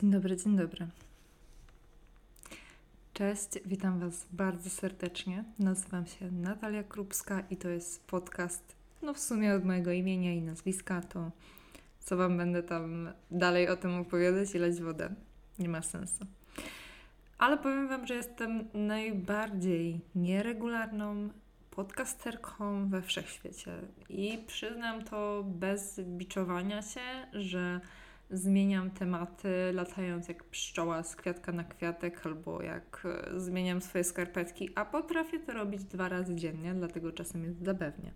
Dzień dobry, dzień dobry. Cześć, witam Was bardzo serdecznie. Nazywam się Natalia Krupska i to jest podcast, no w sumie od mojego imienia i nazwiska, to co Wam będę tam dalej o tym opowiadać i leć wodę. Nie ma sensu. Ale powiem Wam, że jestem najbardziej nieregularną podcasterką we wszechświecie i przyznam to bez biczowania się, że zmieniam tematy, latając jak pszczoła z kwiatka na kwiatek, albo jak e, zmieniam swoje skarpetki, a potrafię to robić dwa razy dziennie, dlatego czasem jest zabawnie.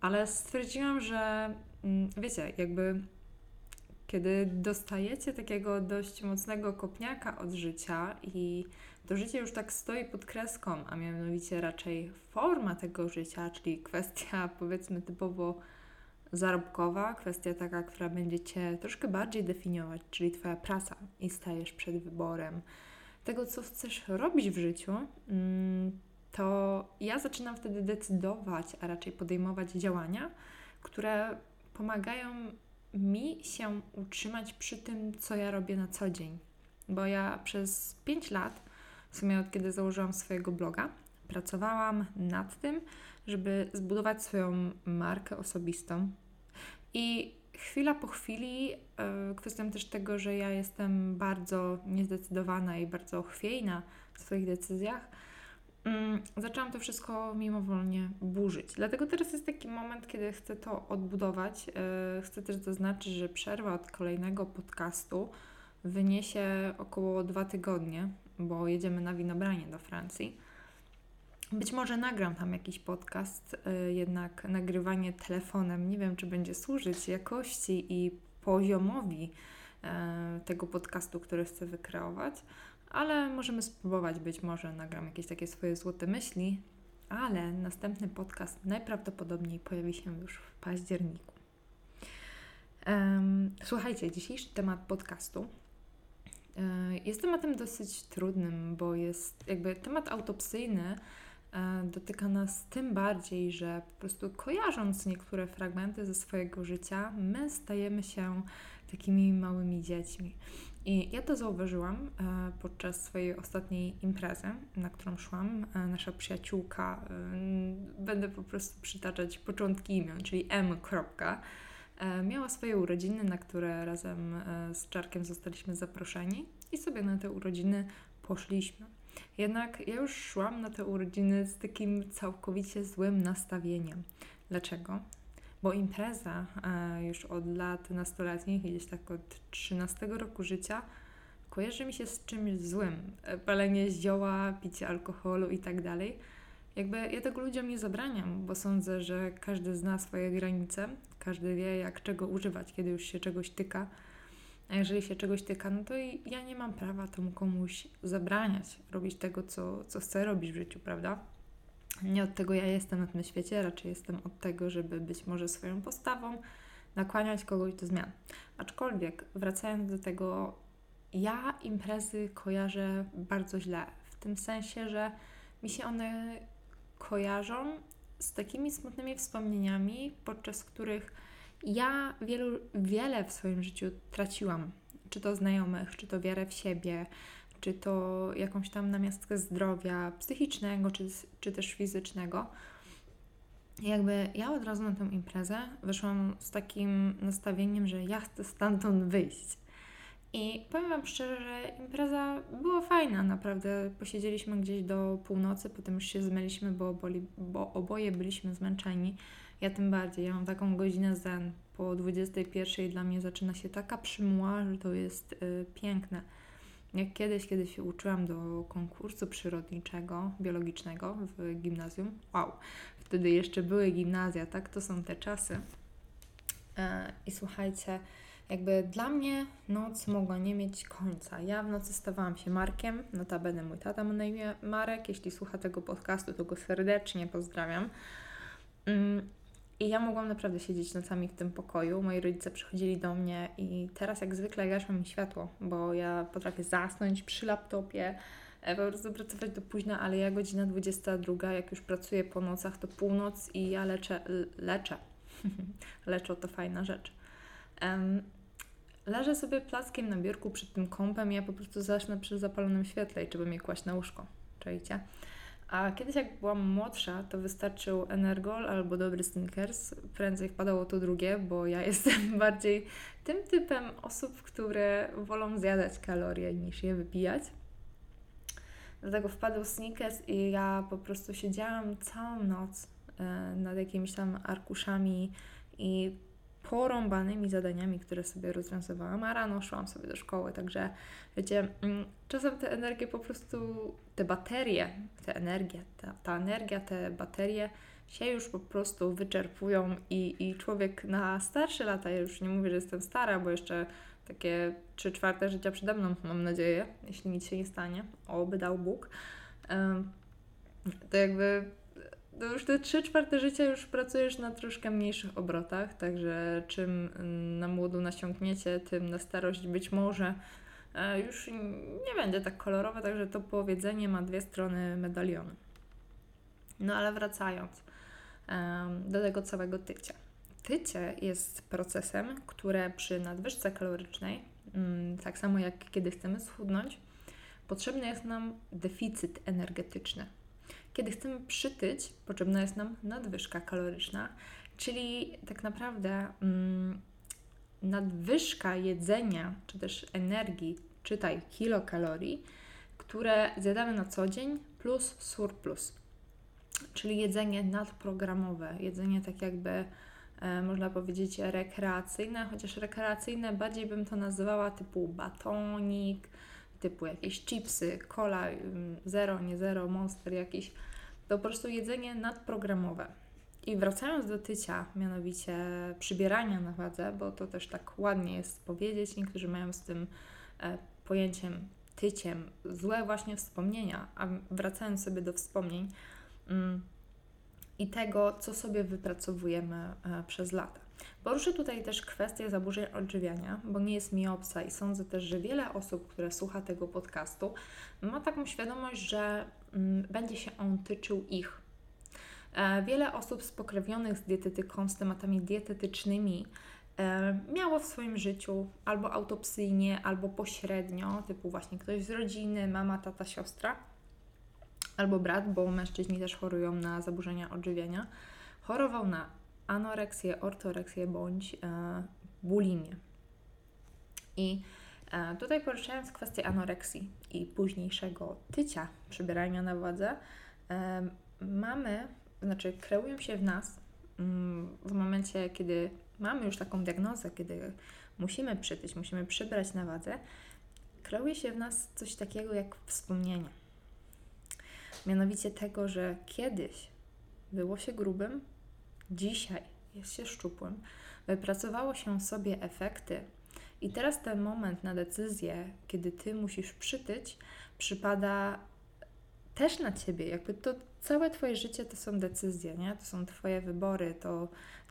Ale stwierdziłam, że mm, wiecie, jakby kiedy dostajecie takiego dość mocnego kopniaka od życia i to życie już tak stoi pod kreską, a mianowicie raczej forma tego życia, czyli kwestia powiedzmy typowo zarobkowa, kwestia taka, która będzie Cię troszkę bardziej definiować, czyli Twoja praca i stajesz przed wyborem tego, co chcesz robić w życiu, mm, to ja zaczynam wtedy decydować, a raczej podejmować działania, które pomagają mi się utrzymać przy tym, co ja robię na co dzień. Bo ja przez 5 lat, w sumie od kiedy założyłam swojego bloga, pracowałam nad tym, żeby zbudować swoją markę osobistą. I chwila po chwili, yy, kwestią też tego, że ja jestem bardzo niezdecydowana i bardzo chwiejna w swoich decyzjach, yy, zaczęłam to wszystko mimowolnie burzyć. Dlatego teraz jest taki moment, kiedy chcę to odbudować. Yy, chcę też zaznaczyć, że przerwa od kolejnego podcastu wyniesie około dwa tygodnie, bo jedziemy na winobranie do Francji. Być może nagram tam jakiś podcast, y, jednak nagrywanie telefonem nie wiem, czy będzie służyć jakości i poziomowi y, tego podcastu, który chcę wykreować, ale możemy spróbować. Być może nagram jakieś takie swoje złote myśli, ale następny podcast najprawdopodobniej pojawi się już w październiku. Słuchajcie, dzisiejszy temat podcastu y, jest tematem dosyć trudnym, bo jest jakby temat autopsyjny E, dotyka nas tym bardziej, że po prostu kojarząc niektóre fragmenty ze swojego życia, my stajemy się takimi małymi dziećmi. I ja to zauważyłam e, podczas swojej ostatniej imprezy, na którą szłam. E, nasza przyjaciółka, będę po prostu przytaczać początki imion, czyli M. Miała swoje urodziny, na które razem z Czarkiem zostaliśmy zaproszeni i sobie na te urodziny poszliśmy. Jednak ja już szłam na te urodziny z takim całkowicie złym nastawieniem. Dlaczego? Bo impreza e, już od lat nastoletnich, gdzieś tak od 13 roku życia, kojarzy mi się z czymś złym. E, palenie zioła, picie alkoholu i tak dalej. Jakby ja tego ludziom nie zabraniam, bo sądzę, że każdy zna swoje granice, każdy wie, jak czego używać, kiedy już się czegoś tyka a jeżeli się czegoś tyka, no to ja nie mam prawa temu komuś zabraniać robić tego, co, co chcę robić w życiu, prawda? Nie od tego ja jestem na tym świecie, raczej jestem od tego, żeby być może swoją postawą nakłaniać kogoś do zmian. Aczkolwiek, wracając do tego, ja imprezy kojarzę bardzo źle. W tym sensie, że mi się one kojarzą z takimi smutnymi wspomnieniami, podczas których ja wielu, wiele w swoim życiu traciłam. Czy to znajomych, czy to wiarę w siebie, czy to jakąś tam namiastkę zdrowia psychicznego, czy, czy też fizycznego. jakby ja od razu na tę imprezę wyszłam z takim nastawieniem, że ja chcę stamtąd wyjść. I powiem Wam szczerze, że impreza była fajna, naprawdę. Posiedzieliśmy gdzieś do północy, potem już się zmyliśmy, bo, boli, bo oboje byliśmy zmęczeni. Ja tym bardziej. Ja mam taką godzinę zen. Po 21 dla mnie zaczyna się taka przymuła, że to jest y, piękne. Jak kiedyś, kiedy się uczyłam do konkursu przyrodniczego, biologicznego w gimnazjum. Wow, wtedy jeszcze były gimnazja, tak? To są te czasy. E, I słuchajcie, jakby dla mnie noc mogła nie mieć końca. Ja w nocy stawałam się Markiem, notabene mój tata ma na imię Marek. Jeśli słucha tego podcastu, to go serdecznie pozdrawiam. Mm, i ja mogłam naprawdę siedzieć nocami w tym pokoju. Moi rodzice przychodzili do mnie i teraz jak zwykle gaszą mi światło, bo ja potrafię zasnąć przy laptopie, e, po prostu pracować do późna, ale ja godzina 22, jak już pracuję po nocach, to północ i ja leczę, leczę. Leczę to fajna rzecz. Um, leżę sobie plackiem na biurku przed tym kąpem i ja po prostu zacznę przy zapalonym świetle i trzeba mnie kłaść na łóżko. Czajcie? A kiedyś jak byłam młodsza, to wystarczył Energol albo dobry Snickers. Prędzej wpadało to drugie, bo ja jestem bardziej tym typem osób, które wolą zjadać kalorie niż je wypijać. Dlatego wpadł Snickers i ja po prostu siedziałam całą noc e, nad jakimiś tam arkuszami i porąbanymi zadaniami, które sobie rozwiązywałam, a rano szłam sobie do szkoły, także wiecie, mm, czasem te energie po prostu, te baterie, te energie, ta, ta energia, te baterie się już po prostu wyczerpują i, i człowiek na starsze lata, ja już nie mówię, że jestem stara, bo jeszcze takie trzy czwarte życia przede mną, mam nadzieję, jeśli nic się nie stanie, oby dał Bóg, to jakby to już te trzy czwarte życia już pracujesz na troszkę mniejszych obrotach, także czym na młodu nasiąkniecie, tym na starość być może e, już nie będzie tak kolorowe, także to powiedzenie ma dwie strony medalionu. No ale wracając do tego całego tycia. Tycie jest procesem, które przy nadwyżce kalorycznej, mm, tak samo jak kiedy chcemy schudnąć, potrzebny jest nam deficyt energetyczny. Kiedy chcemy przytyć, potrzebna jest nam nadwyżka kaloryczna, czyli tak naprawdę mm, nadwyżka jedzenia, czy też energii, czytaj kilokalorii, które zjadamy na co dzień, plus surplus, czyli jedzenie nadprogramowe, jedzenie tak jakby e, można powiedzieć rekreacyjne, chociaż rekreacyjne bardziej bym to nazywała typu batonik, typu jakieś chipsy, cola, zero, nie zero, monster jakiś, to po prostu jedzenie nadprogramowe. I wracając do tycia, mianowicie przybierania na wadze, bo to też tak ładnie jest powiedzieć, niektórzy mają z tym e, pojęciem tyciem złe właśnie wspomnienia, a wracając sobie do wspomnień mm, i tego, co sobie wypracowujemy e, przez lata. Poruszę tutaj też kwestię zaburzeń odżywiania, bo nie jest mi obca i sądzę też, że wiele osób, które słucha tego podcastu, ma taką świadomość, że mm, będzie się on tyczył ich. E, wiele osób spokrewnionych z dietetyką, z tematami dietetycznymi, e, miało w swoim życiu albo autopsyjnie, albo pośrednio, typu właśnie ktoś z rodziny, mama, tata, siostra, albo brat, bo mężczyźni też chorują na zaburzenia odżywiania, chorował na anoreksję, ortoreksję bądź e, bulimię. I e, tutaj poruszając kwestię anoreksji i późniejszego tycia, przybierania na wadze, mamy, znaczy kreują się w nas mm, w momencie, kiedy mamy już taką diagnozę, kiedy musimy przytyć, musimy przybrać na wadze, kreuje się w nas coś takiego jak wspomnienie. Mianowicie tego, że kiedyś było się grubym, dzisiaj jest się szczupłym, wypracowało się sobie efekty i teraz ten moment na decyzję, kiedy Ty musisz przytyć, przypada też na Ciebie. Jakby to całe Twoje życie to są decyzje, nie? To są Twoje wybory, to,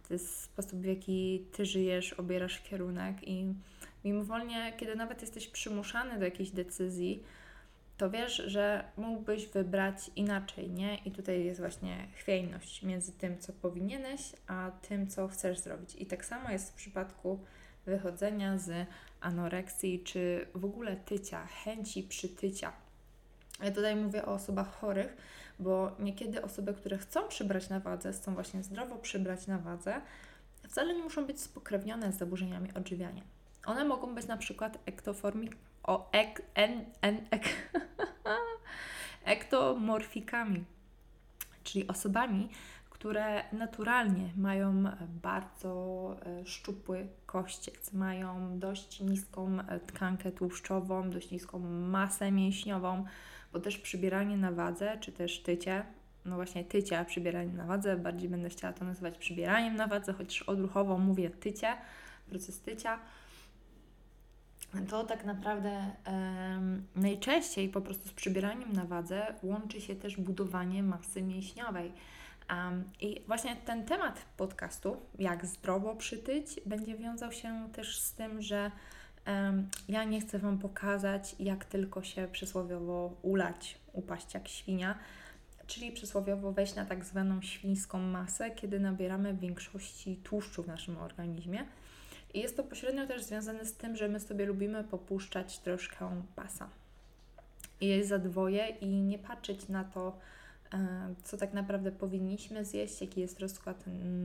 to jest sposób, w jaki Ty żyjesz, obierasz kierunek i mimowolnie, kiedy nawet jesteś przymuszany do jakiejś decyzji, to wiesz, że mógłbyś wybrać inaczej, nie? I tutaj jest właśnie chwiejność między tym, co powinieneś, a tym, co chcesz zrobić. I tak samo jest w przypadku wychodzenia z anoreksji, czy w ogóle tycia, chęci przytycia. Ja tutaj mówię o osobach chorych, bo niekiedy osoby, które chcą przybrać na wadze, chcą właśnie zdrowo przybrać na wadze, wcale nie muszą być spokrewnione z zaburzeniami odżywiania. One mogą być na przykład ektoformik, o ek, en, en, ek, ektomorfikami, czyli osobami, które naturalnie mają bardzo e, szczupły kościec, mają dość niską e, tkankę tłuszczową, dość niską masę mięśniową, bo też przybieranie na wadze, czy też tycie, no właśnie tycie, a przybieranie na wadze, bardziej będę chciała to nazywać przybieraniem na wadze, chociaż odruchowo mówię tycie, proces tycia, to tak naprawdę um, najczęściej po prostu z przybieraniem na wadze łączy się też budowanie masy mięśniowej. Um, I właśnie ten temat podcastu, jak zdrowo przytyć, będzie wiązał się też z tym, że um, ja nie chcę Wam pokazać, jak tylko się przysłowiowo ulać, upaść jak świnia, czyli przysłowiowo wejść na tak zwaną świńską masę, kiedy nabieramy większości tłuszczu w naszym organizmie I jest to pośrednio też związane z tym, że my sobie lubimy popuszczać troszkę pasa. I jeść za dwoje i nie patrzeć na to, e, co tak naprawdę powinniśmy zjeść, jaki jest rozkład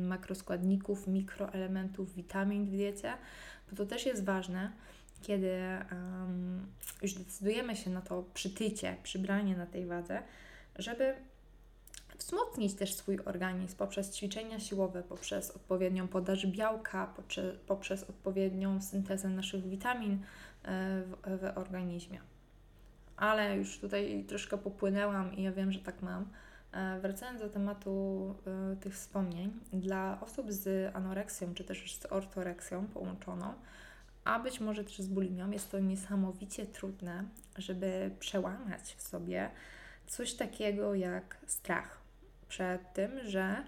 makroskładników, mikroelementów, witamin w diecie, bo to też jest ważne, kiedy um, już decydujemy się na to przytycie, przybranie na tej wadze, żeby wzmocnić też swój organizm poprzez ćwiczenia siłowe, poprzez odpowiednią podaż białka, poprzez, odpowiednią syntezę naszych witamin e, w, w organizmie. Ale już tutaj troszkę popłynęłam i ja wiem, że tak mam. E, wracając do tematu y, tych wspomnień, dla osób z anoreksją czy też z ortoreksją połączoną, a być może też z bulimią, jest to niesamowicie trudne, żeby przełamać w sobie coś takiego jak strach przed tym, że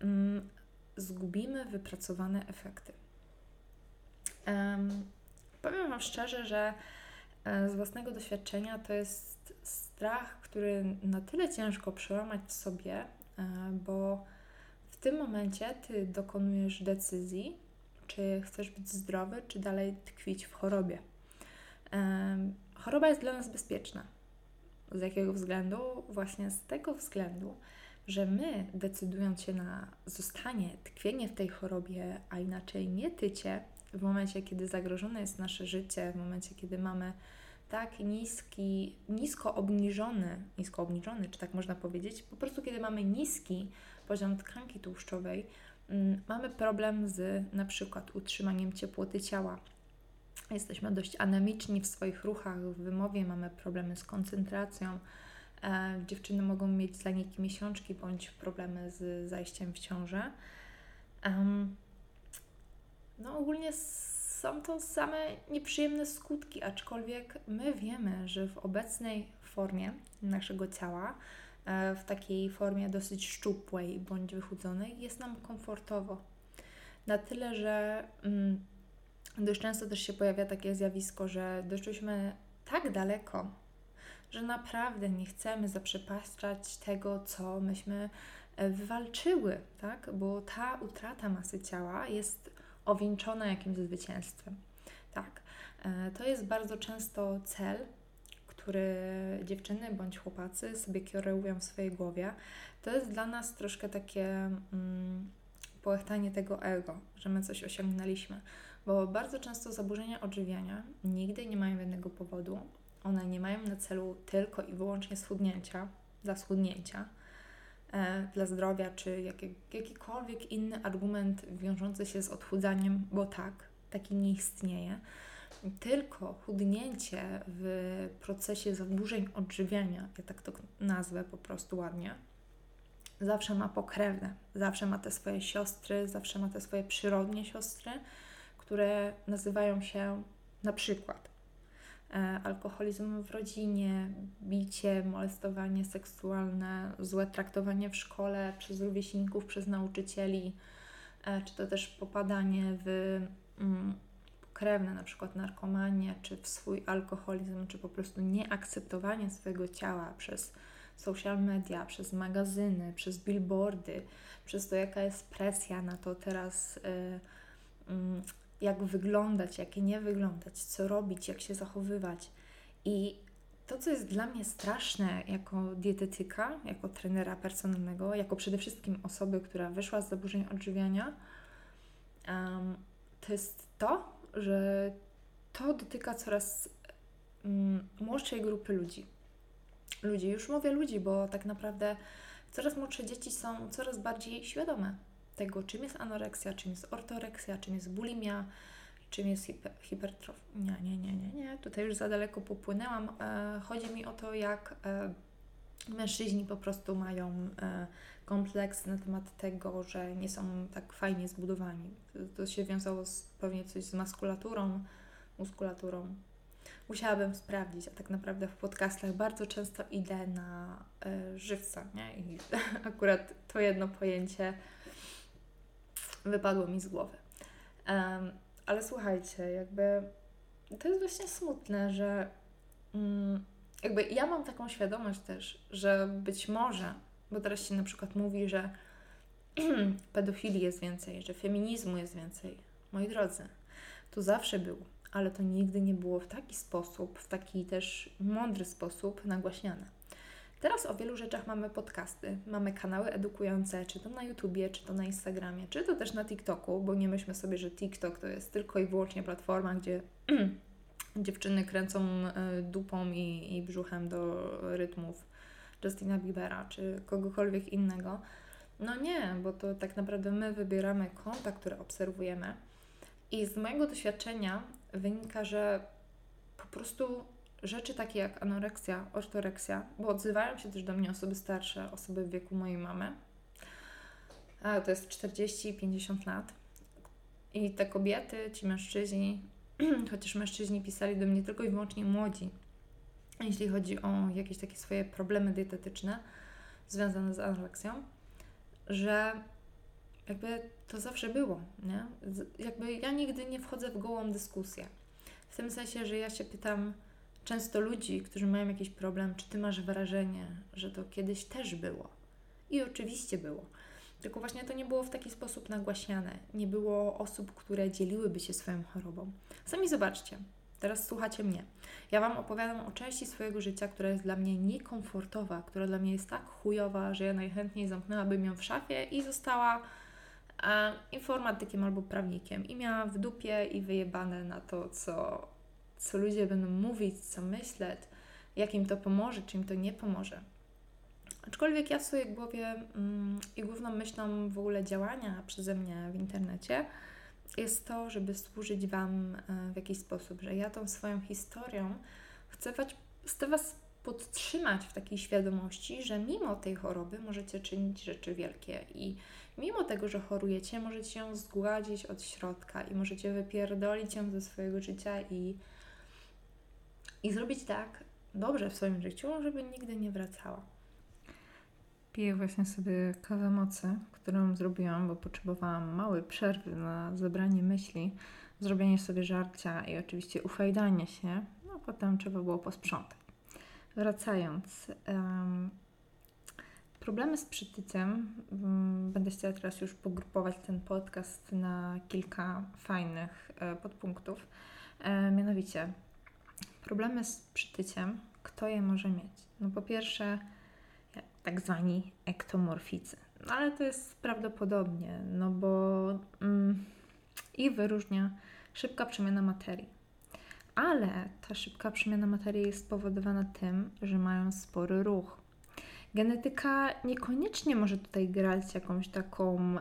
mm, zgubimy wypracowane efekty. Um, powiem Wam szczerze, że e, z własnego doświadczenia to jest strach, który na tyle ciężko przełamać w sobie, e, bo w tym momencie Ty dokonujesz decyzji, czy chcesz być zdrowy, czy dalej tkwić w chorobie. Choroba jest dla nas bezpieczna. Z jakiego względu? Właśnie z tego względu, że my, decydując się na zostanie, tkwienie w tej chorobie, a inaczej nie tycie, w momencie, kiedy zagrożone jest nasze życie, w momencie, kiedy mamy tak niski, nisko obniżony, nisko obniżony, czy tak można powiedzieć, po prostu kiedy mamy niski poziom tkanki tłuszczowej, mm, mamy problem z na przykład utrzymaniem ciepłoty ciała. Jesteśmy dość anemiczni w swoich ruchach, w wymowie, mamy problemy z koncentracją, dziewczyny mogą mieć zaniki miesiączki bądź problemy z zajściem w ciążę. No ogólnie są to same nieprzyjemne skutki, aczkolwiek my wiemy, że w obecnej formie naszego ciała, e, w takiej formie dosyć szczupłej bądź wychudzonej, jest nam komfortowo. Na tyle, że mm, dość często też się pojawia takie zjawisko, że doszliśmy tak daleko że naprawdę nie chcemy zaprzepaszczać tego, co myśmy e, wywalczyły, tak? Bo ta utrata masy ciała jest owieńczona jakimś zwycięstwem. Tak, e, to jest bardzo często cel, który dziewczyny bądź chłopacy sobie kierują w swojej głowie. To jest dla nas troszkę takie mm, połechtanie tego ego, że my coś osiągnęliśmy. Bo bardzo często zaburzenia odżywiania nigdy nie mają jednego powodu, one nie mają na celu tylko i wyłącznie schudnięcia, dla schudnięcia, e, dla zdrowia, czy jaki, jakikolwiek inny argument wiążący się z odchudzaniem, bo tak, taki nie istnieje. Tylko chudnięcie w procesie zaburzeń odżywiania, ja tak to nazwę po prostu ładnie, zawsze ma pokrewne, zawsze ma te swoje siostry, zawsze ma te swoje przyrodnie siostry, które nazywają się na przykład alkoholizm w rodzinie, bicie, molestowanie seksualne, złe traktowanie w szkole przez rówieśników, przez nauczycieli, e, czy to też popadanie w mm, krewne, na przykład narkomanię, czy w swój alkoholizm, czy po prostu nieakceptowanie swojego ciała przez social media, przez magazyny, przez billboardy, przez to, jaka jest presja na to teraz. Y, y, jak wyglądać, jak nie wyglądać, co robić, jak się zachowywać. I to, co jest dla mnie straszne jako dietetyka, jako trenera personalnego, jako przede wszystkim osoby, która wyszła z zaburzeń odżywiania, um, to jest to, że to dotyka coraz um, młodszej grupy ludzi. Ludzi, już mówię ludzi, bo tak naprawdę coraz młodsze dzieci są coraz bardziej świadome tego, czym jest anoreksja, czym jest ortoreksja, czym jest bulimia, czym jest hiper, hipertrofia. Nie, nie, nie, nie, nie. Tutaj już za daleko popłynęłam. E, chodzi mi o to, jak e, mężczyźni po prostu mają e, kompleks na temat tego, że nie są tak fajnie zbudowani. To się wiązało z, pewnie coś z maskulaturą, muskulaturą. Musiałabym sprawdzić, a tak naprawdę w podcastach bardzo często idę na y, żywca, nie? I akurat to jedno pojęcie wypadło mi z głowy. Um, ale słuchajcie, jakby to jest właśnie smutne, że um, jakby ja mam taką świadomość też, że być może, bo teraz się na przykład mówi, że pedofilii jest więcej, że feminizmu jest więcej. Moi drodzy, To zawsze było, ale to nigdy nie było w taki sposób, w taki też mądry sposób nagłaśniane. Teraz o wielu rzeczach mamy podcasty, mamy kanały edukujące, czy to na YouTubie, czy to na Instagramie, czy to też na TikToku, bo nie myślmy sobie, że TikTok to jest tylko i wyłącznie platforma, gdzie dziewczyny kręcą e, dupą i, i brzuchem do rytmów Justina Biebera, czy kogokolwiek innego. No nie, bo to tak naprawdę my wybieramy konta, które obserwujemy. I z mojego doświadczenia wynika, że po prostu rzeczy takie jak anoreksja, ortoreksja, bo odzywają się też do mnie osoby starsze, osoby w wieku mojej mamy, a to jest 40-50 lat. I te kobiety, ci mężczyźni, chociaż mężczyźni pisali do mnie tylko i wyłącznie młodzi, jeśli chodzi o jakieś takie swoje problemy dietetyczne związane z anoreksją, że jakby to zawsze było, nie? Jakby ja nigdy nie wchodzę w gołą dyskusję. W tym sensie, że ja się pytam często ludzi, którzy mają jakiś problem, czy ty masz wrażenie, że to kiedyś też było? I oczywiście było. Tylko właśnie to nie było w taki sposób nagłaśniane. Nie było osób, które dzieliłyby się swoją chorobą. Sami zobaczcie, teraz słuchacie mnie. Ja Wam opowiadam o części swojego życia, która jest dla mnie niekomfortowa, która dla mnie jest tak chujowa, że ja najchętniej zamknęłabym ją w szafie i została e, informatykiem albo prawnikiem. I miała w dupie i wyjebane na to, co, co ludzie będą mówić, co myśleć, jak im to pomoże, czy im to nie pomoże. Aczkolwiek ja w swojej głowie mm, i główną myślą w ogóle działania przeze mnie w internecie jest to, żeby służyć Wam e, w jakiś sposób, że ja tą swoją historią chcę was, chcę Was podtrzymać w takiej świadomości, że mimo tej choroby możecie czynić rzeczy wielkie i mimo tego, że chorujecie, możecie ją zgładzić od środka i możecie wypierdolić ją ze swojego życia i, i zrobić tak dobrze w swoim życiu, żeby nigdy nie wracała. Piję właśnie sobie kawę mocy, którą zrobiłam, bo potrzebowałam małej przerwy na zebranie myśli, zrobienie sobie żarcia i oczywiście ufajdanie się. No potem trzeba było posprzątać. Wracając, um, problemy z przytyciem. Um, będę chciała teraz już pogrupować ten podcast na kilka fajnych e, podpunktów. E, mianowicie, problemy z przytyciem, kto je może mieć? No po pierwsze, tak zwani ektomorficy. No, ale to jest prawdopodobnie, no bo mm, ich wyróżnia szybka przemiana materii. Ale ta szybka przemiana materii jest spowodowana tym, że mają spory ruch. Genetyka niekoniecznie może tutaj grać jakąś taką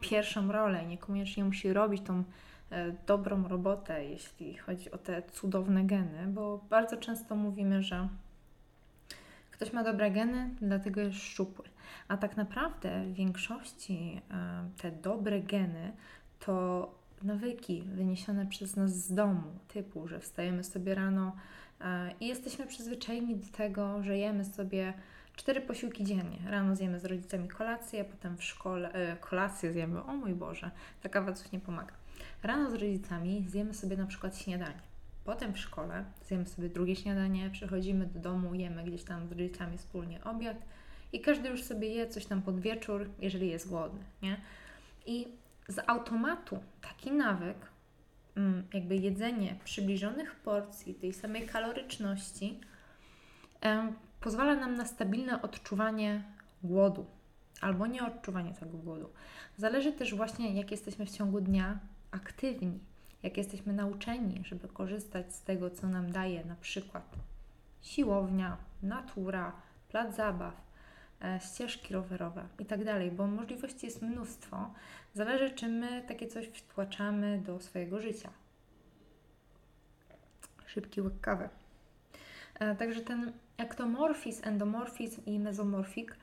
pierwszą rolę, niekoniecznie musi robić tą dobrą robotę, jeśli chodzi o te cudowne geny, bo bardzo często mówimy, że Ktoś ma dobre geny, dlatego jest szczupły. A tak naprawdę w większości e, te dobre geny to nawyki wyniesione przez nas z domu, typu, że wstajemy sobie rano e, i jesteśmy przyzwyczajeni do tego, że jemy sobie cztery posiłki dziennie. Rano zjemy z rodzicami kolację, a potem w szkole e, kolację zjemy, o mój Boże, ta kawa coś nie pomaga. Rano z rodzicami zjemy sobie na przykład śniadanie. Potem w szkole zjemy sobie drugie śniadanie, przychodzimy do domu, jemy gdzieś tam z rodzicami wspólnie obiad i każdy już sobie je coś tam pod wieczór, jeżeli jest głodny, nie? I z automatu taki nawyk, mm, jakby jedzenie przybliżonych porcji, tej samej kaloryczności, pozwala nam na stabilne odczuwanie głodu albo nieodczuwanie tego głodu. Zależy też właśnie, jak jesteśmy w ciągu dnia aktywni jak jesteśmy nauczeni, żeby korzystać z tego, co nam daje na przykład siłownia, natura, plac zabaw, e, ścieżki rowerowe i tak dalej, bo możliwości jest mnóstwo. Zależy, czy my takie coś wtłaczamy do swojego życia. Szybki łyk kawy. E, także ten ektomorfizm, endomorfizm i mezomorfik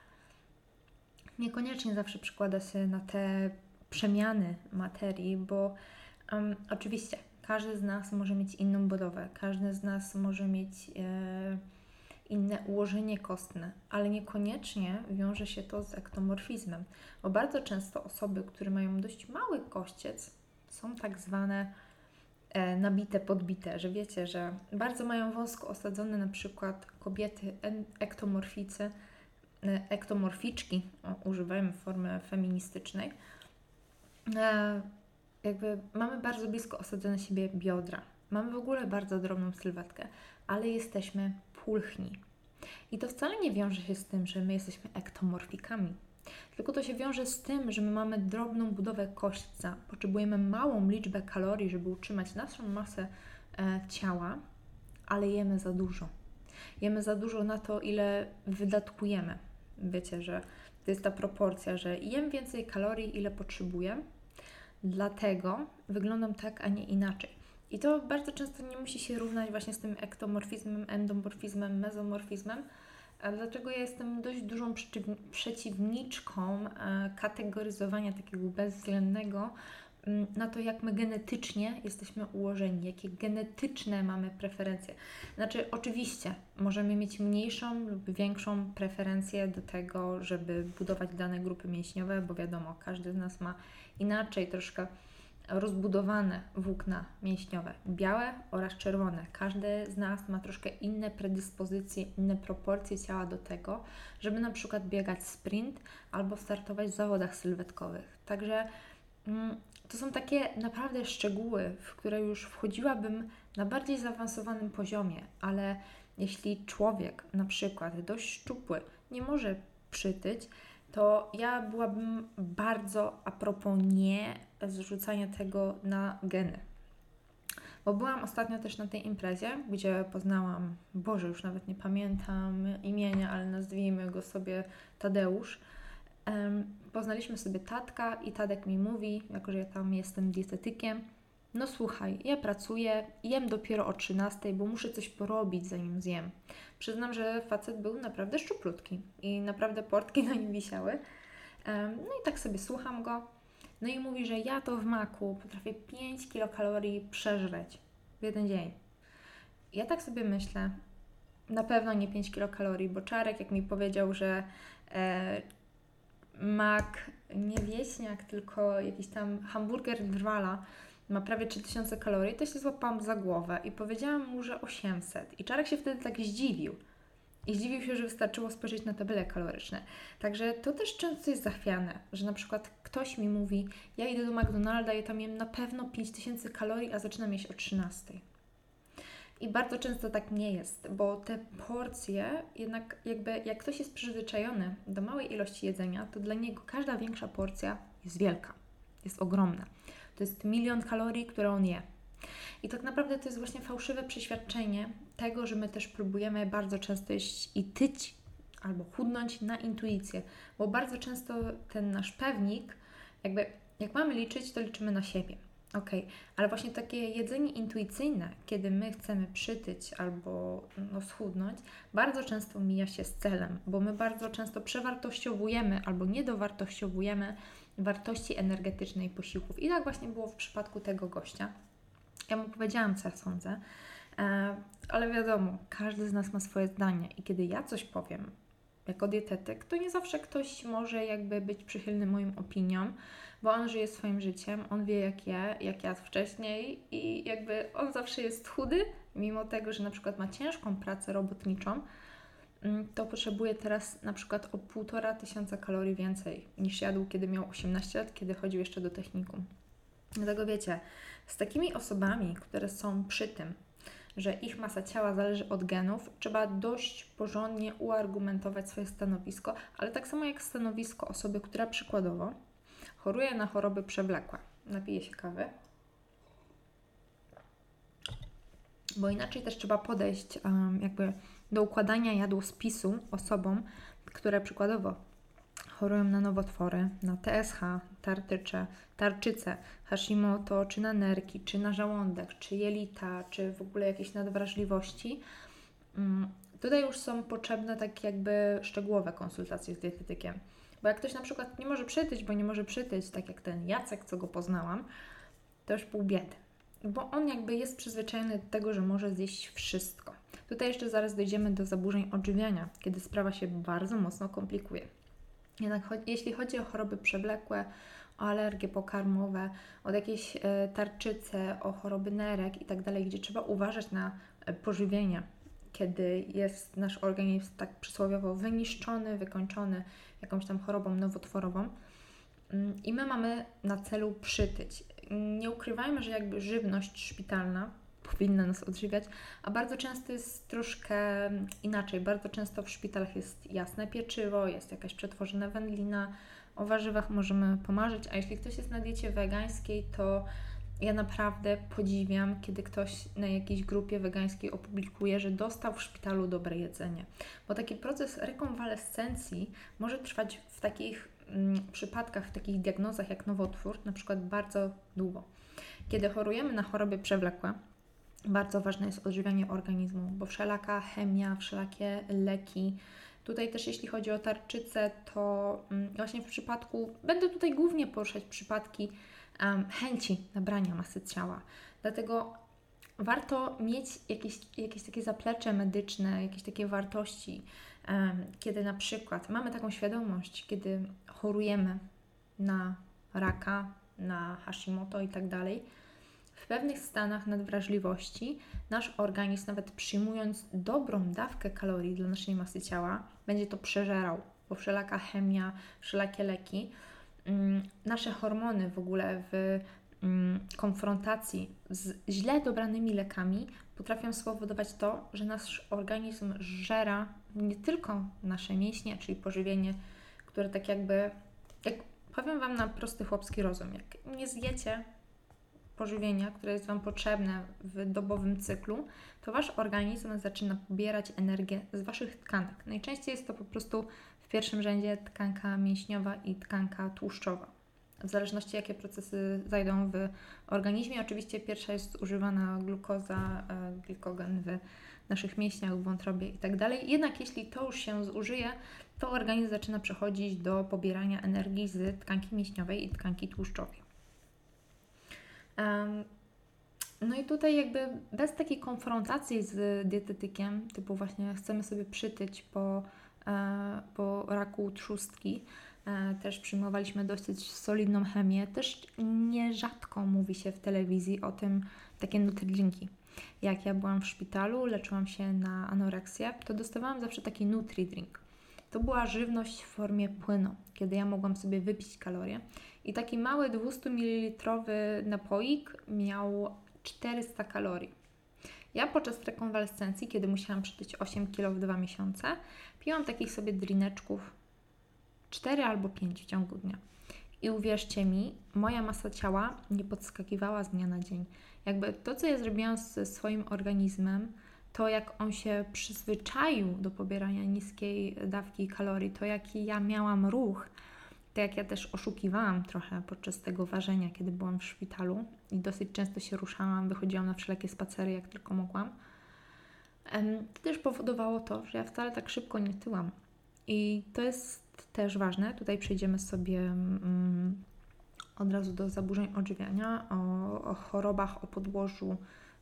niekoniecznie zawsze przykłada się na te przemiany materii, bo Um, oczywiście, każdy z nas może mieć inną budowę, każdy z nas może mieć e, inne ułożenie kostne, ale niekoniecznie wiąże się to z ektomorfizmem, bo bardzo często osoby, które mają dość mały kościec, są tak zwane e, nabite, podbite, że wiecie, że bardzo mają wąsko osadzone na przykład kobiety ektomorficy, e, ektomorficzki, o, używajmy formy feministycznej, jakby mamy bardzo blisko osadzone siebie biodra. Mamy w ogóle bardzo drobną sylwetkę, ale jesteśmy pulchni. I to wcale nie wiąże się z tym, że my jesteśmy ektomorfikami. Tylko to się wiąże z tym, że my mamy drobną budowę kośćca, potrzebujemy małą liczbę kalorii, żeby utrzymać naszą masę e, ciała, ale jemy za dużo. Jemy za dużo na to, ile wydatkujemy. Wiecie, że to jest ta proporcja, że jem więcej kalorii, ile potrzebuję, dlatego wyglądam tak, a nie inaczej. I to bardzo często nie musi się równać właśnie z tym ektomorfizmem, endomorfizmem, mezomorfizmem. Dlaczego ja jestem dość dużą przeciwniczką e, kategoryzowania takiego bezwzględnego na to, jak my genetycznie jesteśmy ułożeni, jakie genetyczne mamy preferencje. Znaczy, oczywiście możemy mieć mniejszą lub większą preferencję do tego, żeby budować dane grupy mięśniowe, bo wiadomo, każdy z nas ma inaczej troszkę rozbudowane włókna mięśniowe, białe oraz czerwone. Każdy z nas ma troszkę inne predyspozycje, inne proporcje ciała do tego, żeby na przykład biegać sprint albo startować w zawodach sylwetkowych. Także mm, to są takie naprawdę szczegóły, w które już wchodziłabym na bardziej zaawansowanym poziomie, ale jeśli człowiek na przykład dość szczupły nie może przytyć, to ja byłabym bardzo a propos nie zrzucania tego na geny. Bo byłam ostatnio też na tej imprezie, gdzie poznałam, Boże, już nawet nie pamiętam imienia, ale nazwijmy go sobie Tadeusz. Poznaliśmy sobie Tatka i Tadek mi mówi, jako że ja tam jestem dietetykiem, no słuchaj, ja pracuję, jem dopiero o 13, bo muszę coś porobić zanim zjem. Przyznam, że facet był naprawdę szczuplutki i naprawdę portki na nim wisiały. No i tak sobie słucham go. No i mówi, że ja to w maku potrafię 5 kilokalorii przeżreć w jeden dzień. Ja tak sobie myślę, na pewno nie 5 kilokalorii, bo Czarek jak mi powiedział, że e, mak, nie wieśniak, tylko jakiś tam hamburger drwala ma prawie 3000 kalorii, to się złapałam za głowę i powiedziałam mu, że 800. I Czarek się wtedy tak zdziwił. I zdziwił się, że wystarczyło spojrzeć na tabele kaloryczne. Także to też często jest zachwiane, że na przykład ktoś mi mówi, ja idę do McDonalda i tam jem na pewno 5000 kalorii, a zaczynam jeść o 13. I bardzo często tak nie jest, bo te porcje, jednak jakby jak ktoś jest przyzwyczajony do małej ilości jedzenia, to dla niego każda większa porcja jest wielka, jest ogromna. To jest milion kalorii, które on je. I tak naprawdę to jest właśnie fałszywe przeświadczenie tego, że my też próbujemy bardzo często jeść i tyć albo chudnąć na intuicję, bo bardzo często ten nasz pewnik, jakby jak mamy liczyć, to liczymy na siebie. Ok, ale właśnie takie jedzenie intuicyjne, kiedy my chcemy przytyć albo no, schudnąć, bardzo często mija się z celem, bo my bardzo często przewartościowujemy albo niedowartościowujemy wartości energetycznej posiłków. I tak właśnie było w przypadku tego gościa. Ja mu powiedziałam, co ja sądzę, e, ale wiadomo, każdy z nas ma swoje zdanie i kiedy ja coś powiem jako dietetyk, to nie zawsze ktoś może jakby być przychylny moim opiniom, bo on żyje swoim życiem, on wie jak ja, jak jadł wcześniej i jakby on zawsze jest chudy, mimo tego, że na przykład ma ciężką pracę robotniczą, mm, to potrzebuje teraz na przykład o półtora tysiąca kalorii więcej niż jadł, kiedy miał 18 lat, kiedy chodził jeszcze do technikum. Dlatego wiecie, z takimi osobami, które są przy tym, że ich masa ciała zależy od genów, trzeba dość porządnie uargumentować swoje stanowisko, ale tak samo jak stanowisko osoby, która przykładowo choruje na choroby przewlekłe. Napije się kawy. Bo inaczej też trzeba podejść um, jakby do układania jadłospisu osobom, które przykładowo chorują na nowotwory, na TSH, tartycze, tarczycę, Hashimoto, czy na nerki, czy na żołądek, czy jelita, czy w ogóle jakieś nadwrażliwości. Mm, tutaj już są potrzebne tak jakby szczegółowe konsultacje z dietetykiem. Bo jak ktoś na przykład nie może przytyć, bo nie może przytyć, tak jak ten Jacek, co go poznałam, to już pół biedy. Bo on jakby jest przyzwyczajony do tego, że może zjeść wszystko. Tutaj jeszcze zaraz dojdziemy do zaburzeń odżywiania, kiedy sprawa się bardzo mocno komplikuje. Jednak jeśli chodzi o choroby przewlekłe, o alergie pokarmowe, o jakieś e, tarczyce, o choroby nerek i tak dalej, gdzie trzeba uważać na e, pożywienie, kiedy jest nasz organizm tak przysłowiowo wyniszczony, wykończony jakąś tam chorobą nowotworową. Mm, I my mamy na celu przytyć. nie ukrywajmy, że jakby żywność szpitalna powinna nas odżywiać, a bardzo często jest troszkę inaczej. Bardzo często w szpitalach jest jasne pieczywo, jest jakaś przetworzona wędlina, o warzywach możemy pomarzyć, a jeśli ktoś jest na diecie wegańskiej, to ja naprawdę podziwiam, kiedy ktoś na jakiejś grupie wegańskiej opublikuje, że dostał w szpitalu dobre jedzenie. Bo taki proces rekonwalescencji może trwać w takich mm, przypadkach, w takich diagnozach jak nowotwór, na przykład bardzo długo. Kiedy chorujemy na choroby przewlekłe, bardzo ważne jest odżywianie organizmu, bo wszelaka chemia, wszelakie leki, Tutaj też jeśli chodzi o tarczycę, to mm, właśnie w przypadku, będę tutaj głównie poruszać przypadki um, chęci nabrania masy ciała. Dlatego warto mieć jakieś, jakieś takie zaplecze medyczne, jakieś takie wartości, um, kiedy na przykład mamy taką świadomość, kiedy chorujemy na raka, na Hashimoto i tak dalej, w pewnych stanach nadwrażliwości nasz organizm, nawet przyjmując dobrą dawkę kalorii dla naszej masy ciała, będzie to przeżerał, bo wszelaka chemia, wszelakie leki, mm, nasze hormony w ogóle w mm, konfrontacji z źle dobranymi lekami potrafią spowodować to, że nasz organizm żera nie tylko nasze mięśnie, czyli pożywienie, które tak jakby, jak powiem Wam na prosty chłopski rozum, jak nie zjecie pożywienia, które jest Wam potrzebne w dobowym cyklu, to Wasz organizm zaczyna pobierać energię z Waszych tkanek. Najczęściej jest to po prostu w pierwszym rzędzie tkanka mięśniowa i tkanka tłuszczowa. W zależności jakie procesy zajdą w organizmie. Oczywiście pierwsza jest używana glukoza, e, glikogen w naszych mięśniach, w wątrobie itd. Tak Jednak jeśli to już się zużyje, to organizm zaczyna przechodzić do pobierania energii z tkanki mięśniowej i tkanki tłuszczowej. No i tutaj jakby bez takiej konfrontacji z dietetykiem, typu właśnie chcemy sobie przytyć po, e, po raku trzustki, e, też przyjmowaliśmy dosyć solidną chemię. Też nierzadko mówi się w telewizji o tym takie nutridrinki. Jak ja byłam w szpitalu, leczyłam się na anoreksję, to dostawałam zawsze taki nutridrink. To była żywność w formie płynu, kiedy ja mogłam sobie wypić kalorie. I taki mały 200 ml napoik miał 400 kalorii. Ja podczas rekonwalescencji, kiedy musiałam przytyć 8 kg w 2 miesiące, piłam takich sobie drineczków 4 albo 5 w ciągu dnia. I uwierzcie mi, moja masa ciała nie podskakiwała z dnia na dzień. Jakby to, co ja zrobiłam ze swoim organizmem, to jak on się przyzwyczaił do pobierania niskiej dawki kalorii, to jaki ja miałam ruch, to jak ja też oszukiwałam trochę podczas tego ważenia, kiedy byłam w szpitalu i dosyć często się ruszałam, wychodziłam na wszelkie spacery, jak tylko mogłam, to też powodowało to, że ja wcale tak szybko nie tyłam. I to jest też ważne. Tutaj przejdziemy sobie mm, od razu do zaburzeń odżywiania, o, o chorobach o podłożu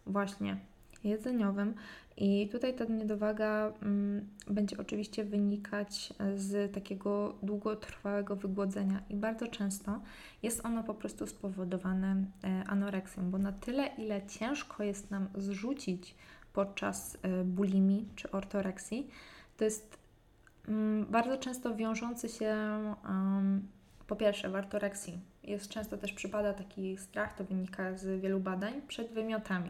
właśnie jedzeniowym. I tutaj ta niedowaga mm, będzie oczywiście wynikać z takiego długotrwałego wygłodzenia i bardzo często jest ono po prostu spowodowane e, anoreksją, bo na tyle, ile ciężko jest nam zrzucić podczas e, bulimii czy ortoreksji, to jest mm, bardzo często wiążący się po pierwsze w ortoreksji. Jest często też przypada taki strach, to wynika z wielu badań, przed wymiotami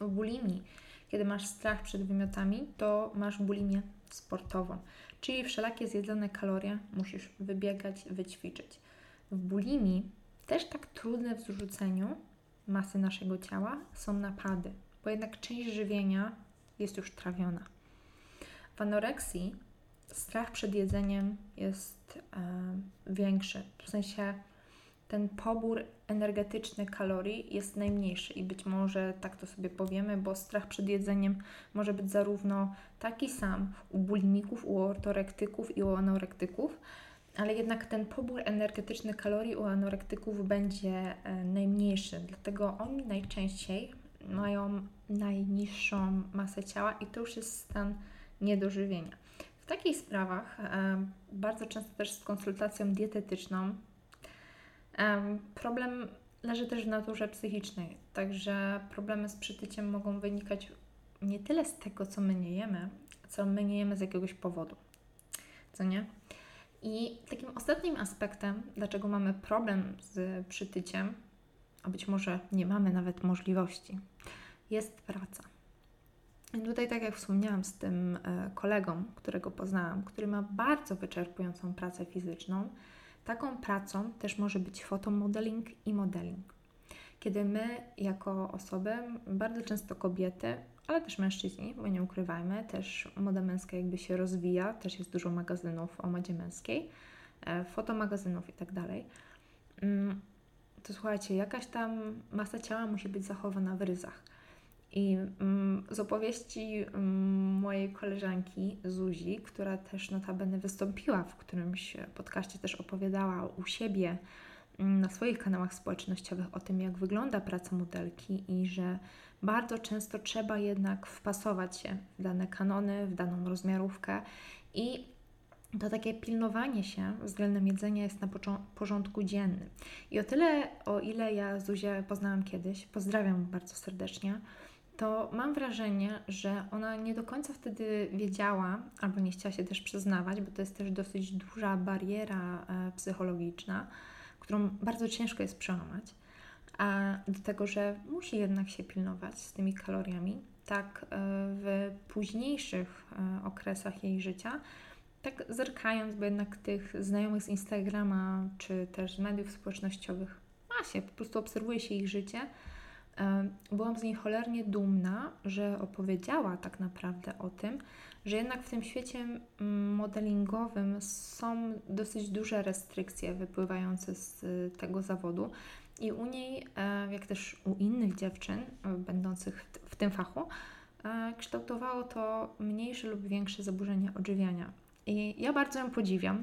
bulimii, kiedy masz strach przed wymiotami, to masz bulimię sportową, czyli wszelakie zjedzone kalorie musisz wybiegać, wyćwiczyć. W bulimii też tak trudne w zrzuceniu masy naszego ciała są napady, bo jednak część żywienia jest już trawiona. W anoreksji strach przed jedzeniem jest e, większy, w sensie ten pobór energetyczny kalorii jest najmniejszy i być może tak to sobie powiemy, bo strach przed jedzeniem może być zarówno taki sam u bulimików, u ortorektyków i u anorektyków, ale jednak ten pobór energetyczny kalorii u anorektyków będzie e, najmniejszy, dlatego oni najczęściej mają najniższą masę ciała i to już jest stan niedożywienia. W takich sprawach e, bardzo często też z konsultacją dietetyczną Problem leży też w naturze psychicznej, także problemy z przytyciem mogą wynikać nie tyle z tego, co my nie jemy, co my nie jemy z jakiegoś powodu. Co nie? I takim ostatnim aspektem, dlaczego mamy problem z przytyciem, a być może nie mamy nawet możliwości, jest praca. I tutaj, tak jak wspomniałam z tym e, kolegą, którego poznałam, który ma bardzo wyczerpującą pracę fizyczną, taką pracą też może być fotomodeling i modeling. Kiedy my, jako osoby, bardzo często kobiety, ale też mężczyźni, bo nie ukrywajmy, też moda męska jakby się rozwija, też jest dużo magazynów o modzie męskiej, e, fotomagazynów i tak dalej. Mm, to słuchajcie, jakaś tam masa ciała musi być zachowana w ryzach. I mm, z opowieści mm, mojej koleżanki Zuzi, która też notabene wystąpiła w którymś podcaście, też opowiadała u siebie mm, na swoich kanałach społecznościowych o tym, jak wygląda praca modelki i że bardzo często trzeba jednak wpasować się w dane kanony, w daną rozmiarówkę i to takie pilnowanie się względem jedzenia jest na porządku dziennym. I o tyle, o ile ja Zuzię poznałam kiedyś, pozdrawiam bardzo serdecznie, to mam wrażenie, że ona nie do końca wtedy wiedziała, albo nie chciała się też przyznawać, bo to jest też dosyć duża bariera e, psychologiczna, którą bardzo ciężko jest przełamać, a do tego, że musi jednak się pilnować z tymi kaloriami, tak e, w późniejszych e, okresach jej życia, tak zerkając, bo jednak tych znajomych z Instagrama czy też z mediów społecznościowych ma się, po prostu obserwuje się ich życie byłam z niej cholernie dumna, że opowiedziała tak naprawdę o tym, że jednak w tym świecie modelingowym są dosyć duże restrykcje wypływające z y, tego zawodu. I u niej, e, jak też u innych dziewczyn e, będących w tym fachu, e, kształtowało to mniejsze lub większe zaburzenia odżywiania. I ja bardzo ją podziwiam,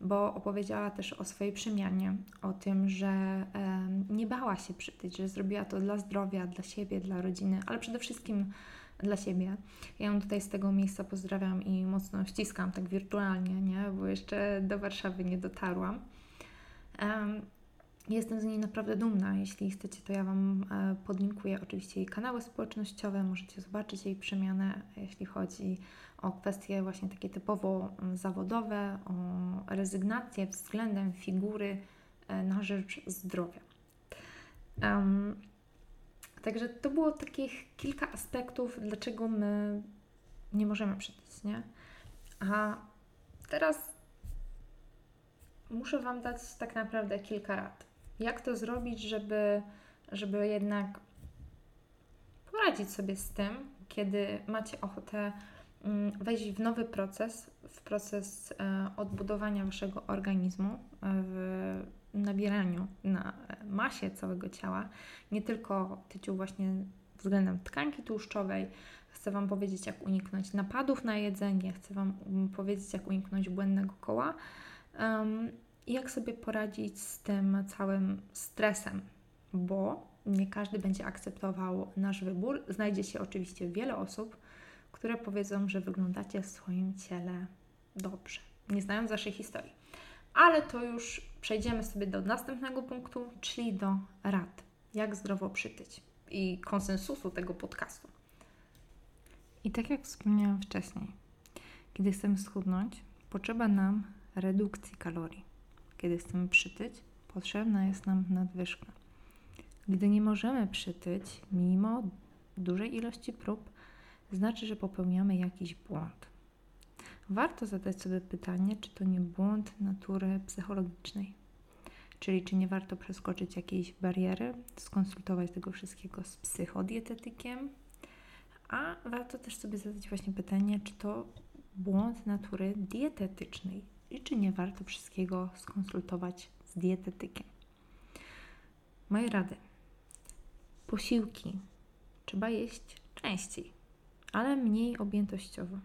bo opowiedziała też o swojej przemianie, o tym, że nie bała się przytyć, że zrobiła to dla zdrowia, dla siebie, dla rodziny, ale przede wszystkim dla siebie. Ja ją tutaj z tego miejsca pozdrawiam i mocno ściskam, tak wirtualnie, nie? bo jeszcze do Warszawy nie dotarłam. Jestem z niej naprawdę dumna. Jeśli chcecie, to ja Wam e, podlinkuję oczywiście jej kanały społecznościowe. Możecie zobaczyć jej przemianę, jeśli chodzi o kwestie właśnie takie typowo mm, zawodowe, o rezygnację względem figury e, na rzecz zdrowia. Um, także to było takich kilka aspektów, dlaczego my nie możemy przytyć, nie? A teraz muszę Wam dać tak naprawdę kilka rad. Jak to zrobić, żeby, żeby jednak poradzić sobie z tym, kiedy macie ochotę wejść w nowy proces, w proces e, odbudowania waszego organizmu, e, w nabieraniu na masie całego ciała, nie tylko tyciu właśnie względem tkanki tłuszczowej. Chcę Wam powiedzieć, jak uniknąć napadów na jedzenie, chcę Wam mm, powiedzieć, jak uniknąć błędnego koła. I jak sobie poradzić z tym całym stresem, bo nie każdy będzie akceptował nasz wybór. Znajdzie się oczywiście wiele osób, które powiedzą, że wyglądacie w swoim ciele dobrze, nie znając Waszej historii. Ale to już przejdziemy sobie do następnego punktu, czyli do rad. Jak zdrowo przytyć i konsensusu tego podcastu. I tak jak wspomniałam wcześniej, kiedy chcemy schudnąć, potrzeba nam redukcji kalorii. Kiedy chcemy przytyć, potrzebna jest nam nadwyżka. Gdy nie możemy przytyć, mimo dużej ilości prób, znaczy, że popełniamy jakiś błąd. Warto zadać sobie pytanie, czy to nie błąd natury psychologicznej. Czyli czy nie warto przeskoczyć jakiejś bariery, skonsultować tego wszystkiego z psychodietetykiem, a warto też sobie zadać właśnie pytanie, czy to błąd natury dietetycznej, i czy nie warto wszystkiego skonsultować z dietetykiem. Moje rady. Posiłki trzeba jeść częściej, ale mniej objętościowo.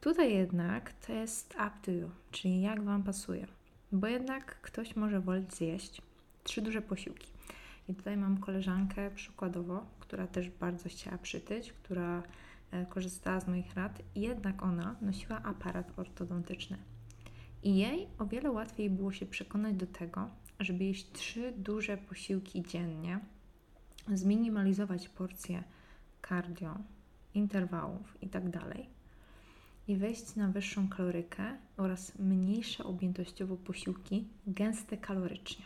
Tutaj jednak to jest up to you, czyli jak Wam pasuje. Bo jednak ktoś może wolić zjeść trzy duże posiłki. I tutaj mam koleżankę przykładowo, która też bardzo chciała przytyć, która e, korzystała z moich rad, jednak ona nosiła aparat ortodontyczny. I jej o wiele łatwiej było się przekonać do tego, żeby jeść trzy duże posiłki dziennie, zminimalizować porcje cardio, interwałów itd. Tak i wejść na wyższą kalorykę oraz mniejsze objętościowo posiłki, gęste kalorycznie.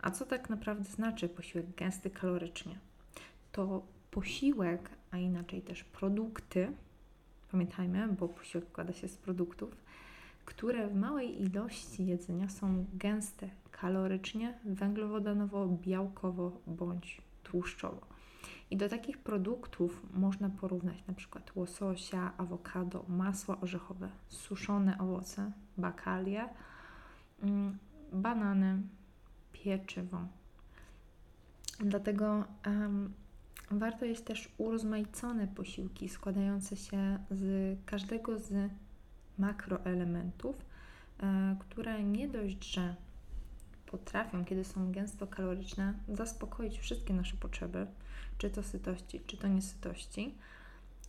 A co tak naprawdę znaczy posiłek gęsty kalorycznie? To posiłek, a inaczej też produkty, pamiętajmy, bo posiłek składa się z produktów, które w małej ilości jedzenia są gęste kalorycznie, węglowodanowo, białkowo bądź tłuszczowo. I do takich produktów można porównać na przykład łososia, awokado, masła orzechowe, suszone owoce, bakalie, mm, banany, pieczywo. Dlatego um, warto jeść też urozmaicone posiłki składające się z każdego z makroelementów, e, które nie dość, że potrafią, kiedy są gęsto kaloryczne, zaspokoić wszystkie nasze potrzeby, czy to sytości, czy to niesytości,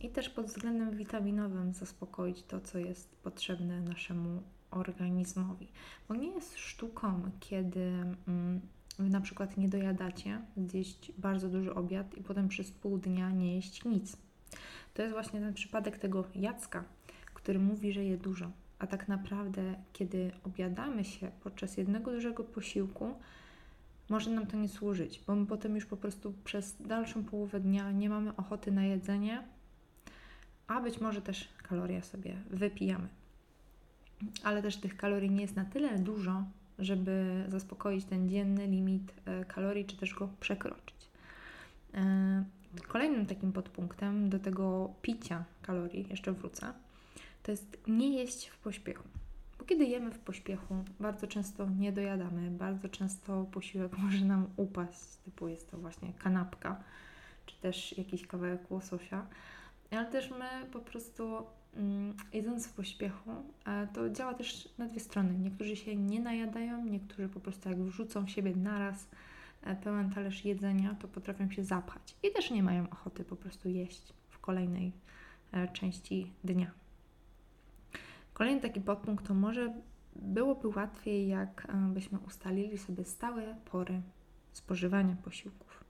i też pod względem witaminowym zaspokoić to, co jest potrzebne naszemu organizmowi. Bo nie jest sztuką, kiedy mm, Wy na przykład nie dojadacie, zjeść bardzo duży obiad i potem przez pół dnia nie jeść nic. To jest właśnie ten przypadek tego Jacka, który mówi, że je dużo, a tak naprawdę, kiedy obiadamy się podczas jednego dużego posiłku, może nam to nie służyć, bo my potem już po prostu przez dalszą połowę dnia nie mamy ochoty na jedzenie, a być może też kalorie sobie wypijamy. Ale też tych kalorii nie jest na tyle dużo, żeby zaspokoić ten dzienny limit e, kalorii, czy też go przekroczyć. E, kolejnym takim podpunktem do tego picia kalorii, jeszcze wrócę, to jest nie jeść w pośpiechu. Kiedy jemy w pośpiechu, bardzo często nie dojadamy, bardzo często posiłek może nam upaść, typu jest to właśnie kanapka, czy też jakiś kawałek łososia, ale też my po prostu mm, jedząc w pośpiechu, to działa też na dwie strony. Niektórzy się nie najadają, niektórzy po prostu jak wrzucą siebie naraz e, pełen talerz jedzenia, to potrafią się zapchać i też nie mają ochoty po prostu jeść w kolejnej e, części dnia. Kolejny taki podpunkt to może byłoby łatwiej, jak e, ustalili sobie stałe pory spożywania posiłków.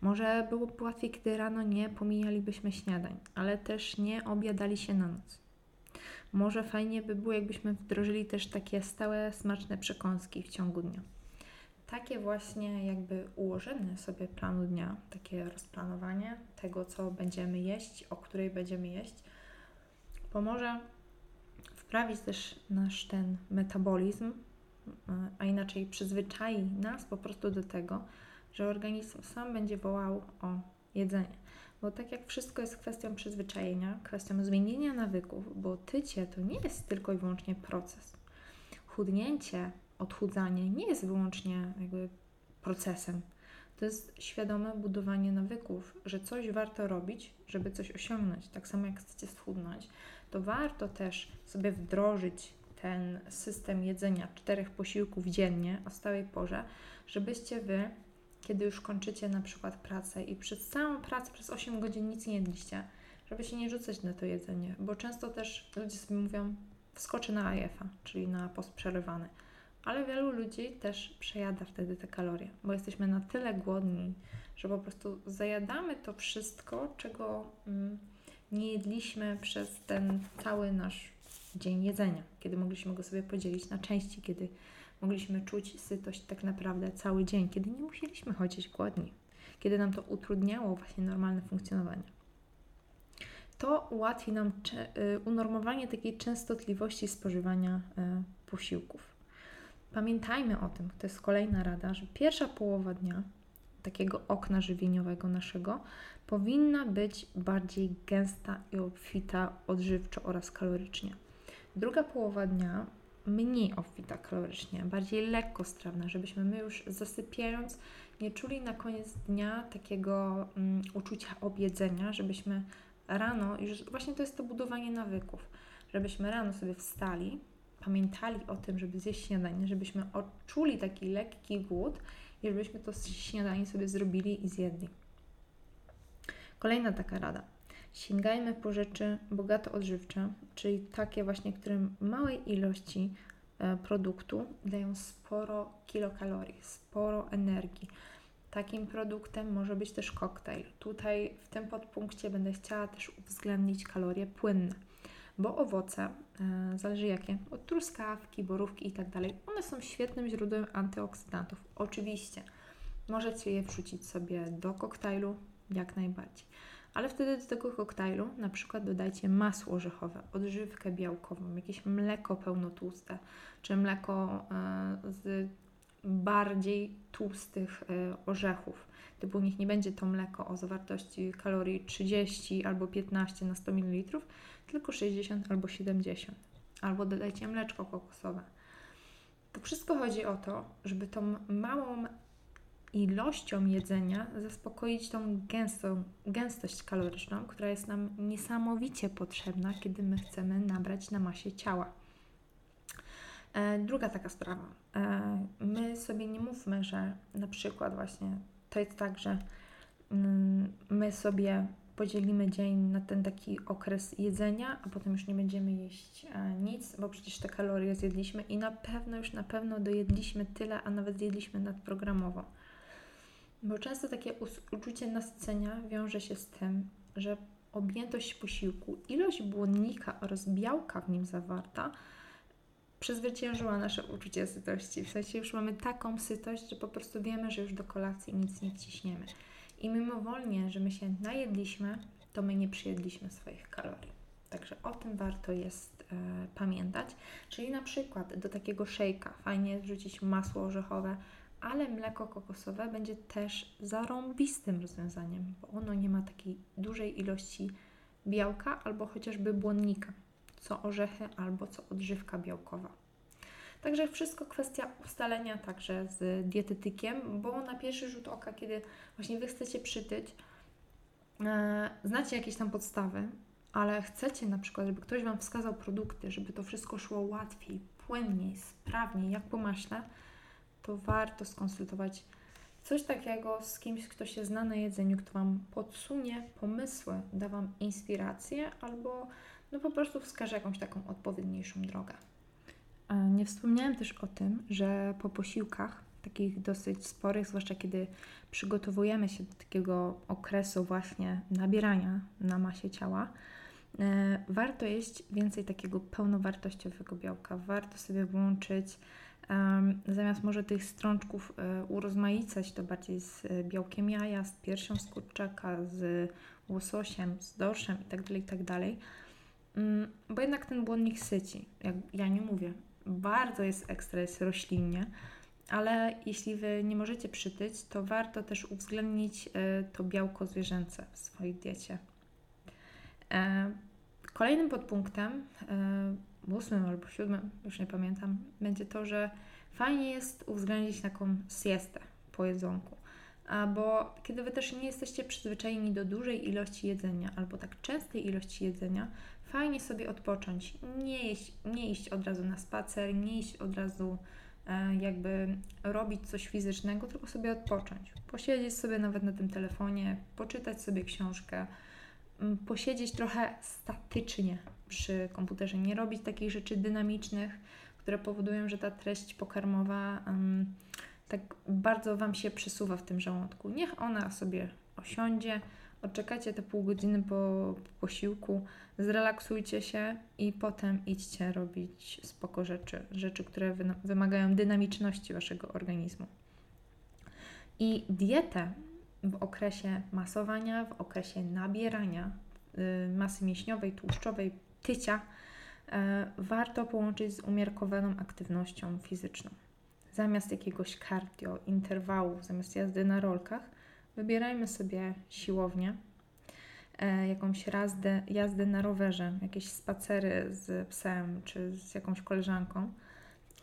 Może byłoby łatwiej, kiedy rano nie pomijalibyśmy śniadań, ale też nie obiadali się na noc. Może fajnie by było, jakbyśmy wdrożyli też takie stałe, smaczne przekąski w ciągu dnia. Takie właśnie jakby ułożenie sobie planu dnia, takie rozplanowanie tego, co będziemy jeść, o której będziemy jeść, pomoże wprawić też nasz ten metabolizm, a inaczej przyzwyczai nas po prostu do tego, że organizm sam będzie wołał o jedzenie. Bo tak jak wszystko jest kwestią przyzwyczajenia, kwestią zmienienia nawyków, bo tycie to nie jest tylko i wyłącznie proces. Chudnięcie, odchudzanie nie jest wyłącznie jakby procesem. To jest świadome budowanie nawyków, że coś warto robić, żeby coś osiągnąć. Tak samo jak chcecie schudnąć, to warto też sobie wdrożyć ten system jedzenia czterech posiłków dziennie o stałej porze, żebyście Wy kiedy już kończycie na przykład pracę i przez całą pracę, przez 8 godzin nic nie jedliście, żeby się nie rzucać na to jedzenie, bo często też ludzie sobie mówią, wskoczy na AIF-a, czyli na post przerywany. Ale wielu ludzi też przejada wtedy te kalorie, bo jesteśmy na tyle głodni, że po prostu zajadamy to wszystko, czego mm, nie jedliśmy przez ten cały nasz dzień jedzenia, kiedy mogliśmy go sobie podzielić na części, kiedy mogliśmy czuć sytość tak naprawdę cały dzień, kiedy nie musieliśmy chodzić głodni, kiedy nam to utrudniało właśnie normalne funkcjonowanie. To ułatwi nam y, unormowanie takiej częstotliwości spożywania y, posiłków. Pamiętajmy o tym, to jest kolejna rada, że pierwsza połowa dnia takiego okna żywieniowego naszego powinna być bardziej gęsta i obfita odżywczo oraz kalorycznie. Druga połowa dnia mniej obfita kalorycznie, bardziej lekkostrawna, żebyśmy my już zasypiając nie czuli na koniec dnia takiego um, uczucia objedzenia, żebyśmy rano, już właśnie to jest to budowanie nawyków, żebyśmy rano sobie wstali, pamiętali o tym, żeby zjeść śniadanie, żebyśmy odczuli taki lekki głód żebyśmy to śniadanie sobie zrobili i zjedli. Kolejna taka rada – Sięgajmy po rzeczy bogato odżywcze, czyli takie właśnie, które małej ilości e, produktu dają sporo kilokalorii, sporo energii. Takim produktem może być też koktajl. Tutaj w tym podpunkcie będę chciała też uwzględnić kalorie płynne, bo owoce, e, zależy jakie, od truskawki, borówki i tak one są świetnym źródłem antyoksydantów. Oczywiście możecie je wrzucić sobie do koktajlu, jak najbardziej. Ale wtedy do tego koktajlu na przykład dodajcie masło orzechowe, odżywkę białkową, jakieś mleko pełnotłuste, czy mleko e, z bardziej tłustych e, orzechów. Typu niech nie będzie to mleko o zawartości kalorii 30 albo 15 na 100 ml, tylko 60 albo 70. Albo dodajcie mleczko kokosowe. To wszystko chodzi o to, żeby tą małą ilością jedzenia zaspokoić tą gęstą, gęstość kaloryczną, która jest nam niesamowicie potrzebna, kiedy my chcemy nabrać na masie ciała. E, druga taka sprawa. E, my sobie nie mówmy, że na przykład właśnie to jest tak, że mm, my sobie podzielimy dzień na ten taki okres jedzenia, a potem już nie będziemy jeść e, nic, bo przecież te kalorie zjedliśmy i na pewno już na pewno dojedliśmy tyle, a nawet zjedliśmy nadprogramowo. Bo często takie uczucie nasycenia wiąże się z tym, że objętość posiłku, ilość błonnika oraz białka w nim zawarta przezwyciężyła nasze uczucie sytości. W sensie już mamy taką sytość, że po prostu wiemy, że już do kolacji nic nie ciśniemy. I mimowolnie, że my się najedliśmy, to my nie przyjedliśmy swoich kalorii. Także o tym warto jest e, pamiętać. Czyli na przykład do takiego szejka fajnie wrzucić masło orzechowe, ale mleko kokosowe będzie też zarąbistym rozwiązaniem, bo ono nie ma takiej dużej ilości białka albo chociażby błonnika, co orzechy albo co odżywka białkowa. Także wszystko kwestia ustalenia także z dietetykiem, bo na pierwszy rzut oka, kiedy właśnie Wy chcecie przytyć, e, znacie jakieś tam podstawy, ale chcecie na przykład, żeby ktoś Wam wskazał produkty, żeby to wszystko szło łatwiej, płynniej, sprawniej, jak po maśle, to warto skonsultować coś takiego z kimś, kto się zna na jedzeniu, kto Wam podsunie pomysły, da Wam inspirację albo no po prostu wskaże jakąś taką odpowiedniejszą drogę. Nie wspomniałam też o tym, że po posiłkach, takich dosyć sporych, zwłaszcza kiedy przygotowujemy się do takiego okresu właśnie nabierania na masie ciała, e, warto jeść więcej takiego pełnowartościowego białka. Warto sobie włączyć zamiast może tych strączków e, urozmaicać to bardziej z e, białkiem jaja, z piersią z kurczaka, z łososiem, z dorszem itd., tak itd., tak bo jednak ten błonnik syci, jak ja nie mówię, bardzo jest ekstra, jest roślinnie, ale jeśli Wy nie możecie przytyć, to warto też uwzględnić e, to białko zwierzęce w swojej diecie. Kolejnym podpunktem ósmym albo siódmym, już nie pamiętam, będzie to, że fajnie jest uwzględnić taką siestę po jedzonku. Bo kiedy Wy też nie jesteście przyzwyczajeni do dużej ilości jedzenia albo tak częstej ilości jedzenia, fajnie sobie odpocząć. Nie iść, nie iść od razu na spacer, nie iść od razu e, jakby robić coś fizycznego, tylko sobie odpocząć. Posiedzieć sobie nawet na tym telefonie, poczytać sobie książkę, posiedzieć trochę statycznie przy komputerze, nie robić takich rzeczy dynamicznych, które powodują, że ta treść pokarmowa um, tak bardzo Wam się przesuwa w tym żołądku. Niech ona sobie osiądzie, odczekajcie te pół godziny po, po posiłku, zrelaksujcie się i potem idźcie robić spoko rzeczy, rzeczy, które wy, wymagają dynamiczności Waszego organizmu. I dietę w okresie masowania, w okresie nabierania y, masy mięśniowej, tłuszczowej, tycia, y, warto połączyć z umiarkowaną aktywnością fizyczną. Zamiast jakiegoś cardio, interwałów, zamiast jazdy na rolkach, wybierajmy sobie siłownię, y, jakąś jazdę, jazdę na rowerze, jakieś spacery z psem czy z jakąś koleżanką.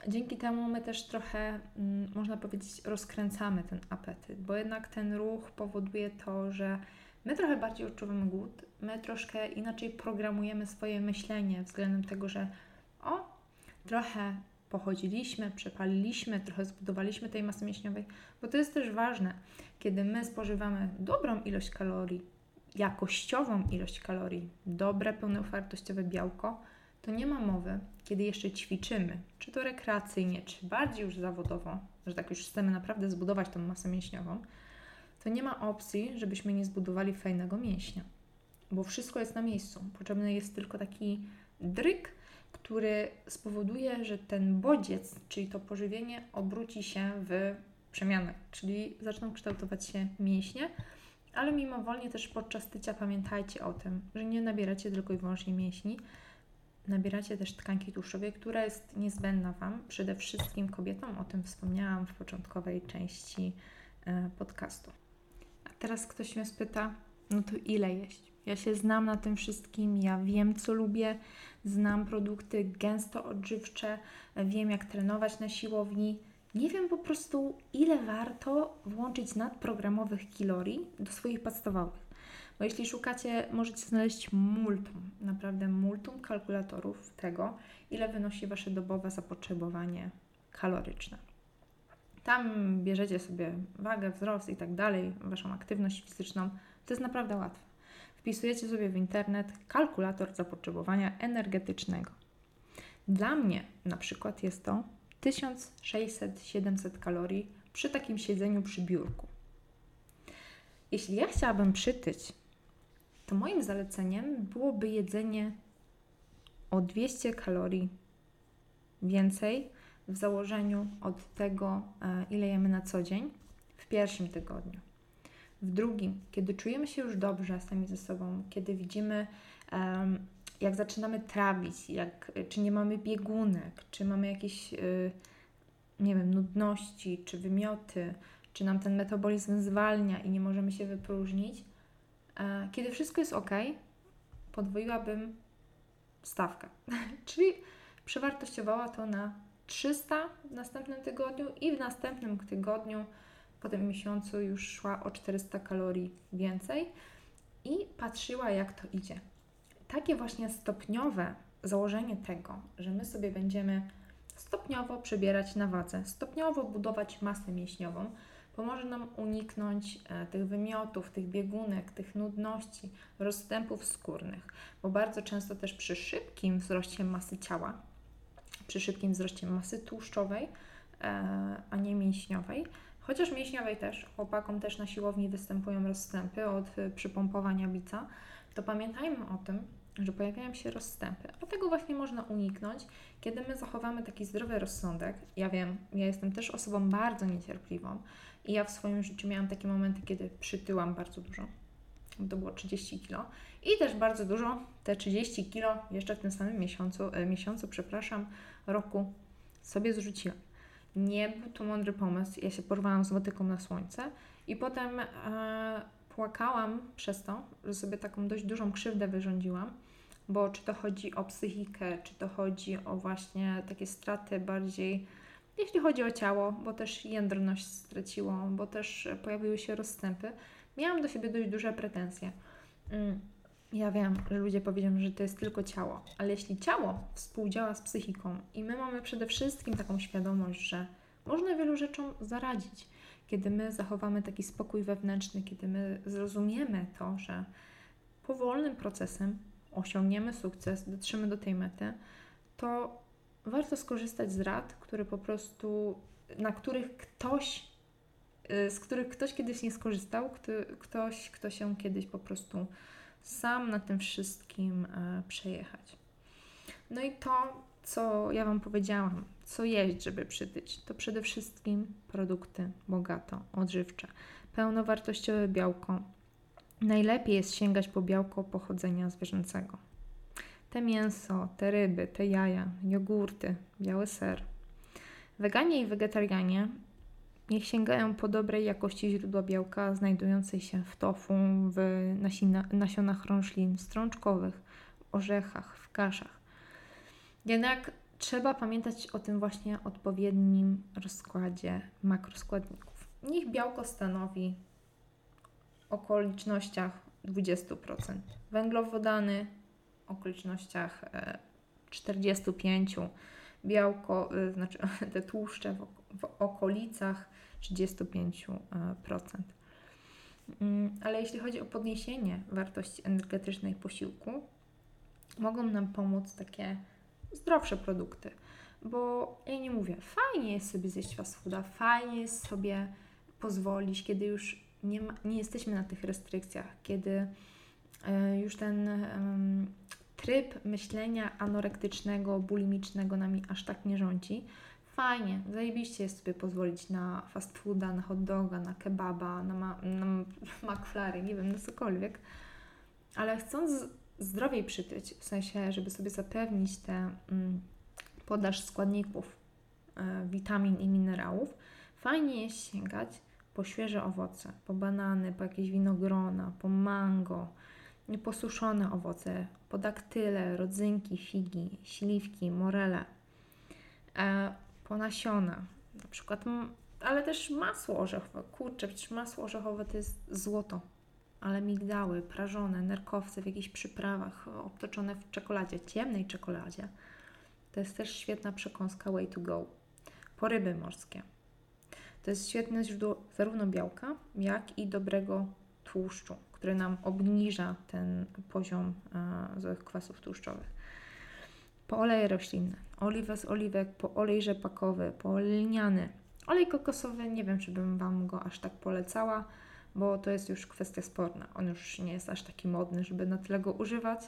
Dzięki temu my też trochę, mm, można powiedzieć, rozkręcamy ten apetyt, bo jednak ten ruch powoduje to, że my trochę bardziej odczuwamy głód, my troszkę inaczej programujemy swoje myślenie względem tego, że o, trochę pochodziliśmy, przepaliliśmy, trochę zbudowaliśmy tej masy mięśniowej, bo to jest też ważne, kiedy my spożywamy dobrą ilość kalorii, jakościową ilość kalorii, dobre, pełnowartościowe białko, to nie ma mowy, kiedy jeszcze ćwiczymy, czy to rekreacyjnie, czy bardziej już zawodowo, że tak już chcemy naprawdę zbudować tą masę mięśniową, to nie ma opcji, żebyśmy nie zbudowali fajnego mięśnia, bo wszystko jest na miejscu. Potrzebny jest tylko taki dryk, który spowoduje, że ten bodziec, czyli to pożywienie, obróci się w przemianę, czyli zaczną kształtować się mięśnie, ale mimowolnie też podczas tycia pamiętajcie o tym, że nie nabieracie tylko i wyłącznie mięśni, nabieracie też tkanki tłuszczowej, która jest niezbędna Wam, przede wszystkim kobietom, o tym wspomniałam w początkowej części e, podcastu. A teraz ktoś mnie spyta, no to ile jeść? Ja się znam na tym wszystkim, ja wiem, co lubię, znam produkty gęsto odżywcze, wiem, jak trenować na siłowni. Nie wiem po prostu, ile warto włączyć nadprogramowych kalorii do swoich podstawowych. Bo jeśli szukacie, możecie znaleźć multum, naprawdę multum kalkulatorów tego, ile wynosi Wasze dobowe zapotrzebowanie kaloryczne. Tam bierzecie sobie wagę, wzrost i tak dalej, Waszą aktywność fizyczną. To jest naprawdę łatwe. Wpisujecie sobie w internet kalkulator zapotrzebowania energetycznego. Dla mnie na przykład jest to 1600-700 kalorii przy takim siedzeniu przy biurku. Jeśli ja chciałabym przytyć, to moim zaleceniem byłoby jedzenie o 200 kalorii więcej w założeniu od tego, e, ile jemy na co dzień w pierwszym tygodniu. W drugim, kiedy czujemy się już dobrze sami ze sobą, kiedy widzimy, jak zaczynamy trawić, jak, czy nie mamy biegunek, czy mamy jakieś, y, nie wiem, nudności, czy wymioty, czy nam ten metabolizm zwalnia i nie możemy się wypróżnić, e, kiedy wszystko jest ok, podwoiłabym stawkę. Czyli przewartościowała to na 300 w następnym tygodniu i w następnym tygodniu po tym miesiącu już szła o 400 kalorii więcej i patrzyła, jak to idzie. Takie właśnie stopniowe założenie tego, że my sobie będziemy stopniowo przebierać na wadze, stopniowo budować masę mięśniową, pomoże nam uniknąć e, tych wymiotów, tych biegunek, tych nudności, rozstępów skórnych, bo bardzo często też przy szybkim wzroście masy ciała, przy szybkim wzroście masy tłuszczowej, e, a nie mięśniowej, Chociaż mięśniowej też, chłopakom też na siłowni występują rozstępy od y, przypompowania bica, to pamiętajmy o tym, że pojawiają się rozstępy. A tego właśnie można uniknąć, kiedy my zachowamy taki zdrowy rozsądek. Ja wiem, ja jestem też osobą bardzo niecierpliwą i ja w swoim życiu miałam takie momenty, kiedy przytyłam bardzo dużo. To było 30 kilo. I też bardzo dużo, te 30 kilo jeszcze w tym samym miesiącu, e, miesiącu, przepraszam, roku sobie zrzuciłam. Nie był to mądry pomysł. Ja się porwałam z motyką na słońce i potem e, płakałam przez to, że sobie taką dość dużą krzywdę wyrządziłam, bo czy to chodzi o psychikę, czy to chodzi o właśnie takie straty bardziej, jeśli chodzi o ciało, bo też jędrność straciło, bo też pojawiły się rozstępy, miałam do siebie dość duże pretensje. Mm. Ja wiem, że ludzie powiedzą, że to jest tylko ciało, ale jeśli ciało współdziała z psychiką i my mamy przede wszystkim taką świadomość, że można wielu rzeczom zaradzić, kiedy my zachowamy taki spokój wewnętrzny, kiedy my zrozumiemy to, że powolnym procesem osiągniemy sukces, dotrzemy do tej mety, to warto skorzystać z rad, które po prostu, na których ktoś, y, z których ktoś kiedyś nie skorzystał, ktoś, kto się kiedyś po prostu sam na tym wszystkim e, przejechać. No i to, co ja Wam powiedziałam, co jeść, żeby przytyć, to przede wszystkim produkty bogato odżywcze, pełnowartościowe białko. Najlepiej jest sięgać po białko pochodzenia zwierzęcego. Te mięso, te ryby, te jaja, jogurty, biały ser. Weganie i wegetarianie Niech sięgają po dobrej jakości źródła białka znajdującej się w tofu, w nasina, nasionach roślin strączkowych, orzechach, w kaszach. Jednak trzeba pamiętać o tym właśnie odpowiednim rozkładzie makroskładników. Niech białko stanowi okolicznościach 20%, węglowodany okolicznościach 45%, e, białko, e, znaczy te tłuszcze w, w okolicach 35%. Mm, ale jeśli chodzi o podniesienie wartości energetycznej posiłku, mogą nam pomóc takie zdrowsze produkty. Bo ja nie mówię, fajnie jest sobie zjeść fast fooda, fajnie jest sobie pozwolić, kiedy już nie, ma, nie jesteśmy na tych restrykcjach, kiedy y, już ten y, tryb myślenia anorektycznego, bulimicznego nami aż tak nie rządzi. Fajnie, zajebiście jest sobie pozwolić na fast fooda, na hot doga, na kebaba, na, ma, na McFlurry, nie wiem, na cokolwiek. Ale chcąc zdrowiej przytyć, w sensie, żeby sobie zapewnić te mm, podaż składników, e, witamin i minerałów, fajnie jest sięgać po świeże owoce, po banany, po jakieś winogrona, po mango, posuszone owoce, po daktyle, rodzynki, figi, śliwki, morele, e, po nasiona, na przykład, ale też masło orzechowe. Kurczę, przecież masło orzechowe to jest złoto, ale migdały, prażone, nerkowce w jakichś przyprawach, obtoczone w czekoladzie, ciemnej czekoladzie. To jest też świetna przekąska way to go. Po ryby morskie. To jest świetne źródło zarówno białka, jak i dobrego tłuszczu, który nam obniża ten poziom e, złych kwasów tłuszczowych. Po oleje roślinne, oliwę z oliwek, po olej rzepakowy, po lniany. Olej kokosowy, nie wiem, czy bym Wam go aż tak polecała, bo to jest już kwestia sporna. On już nie jest aż taki modny, żeby na tyle go używać.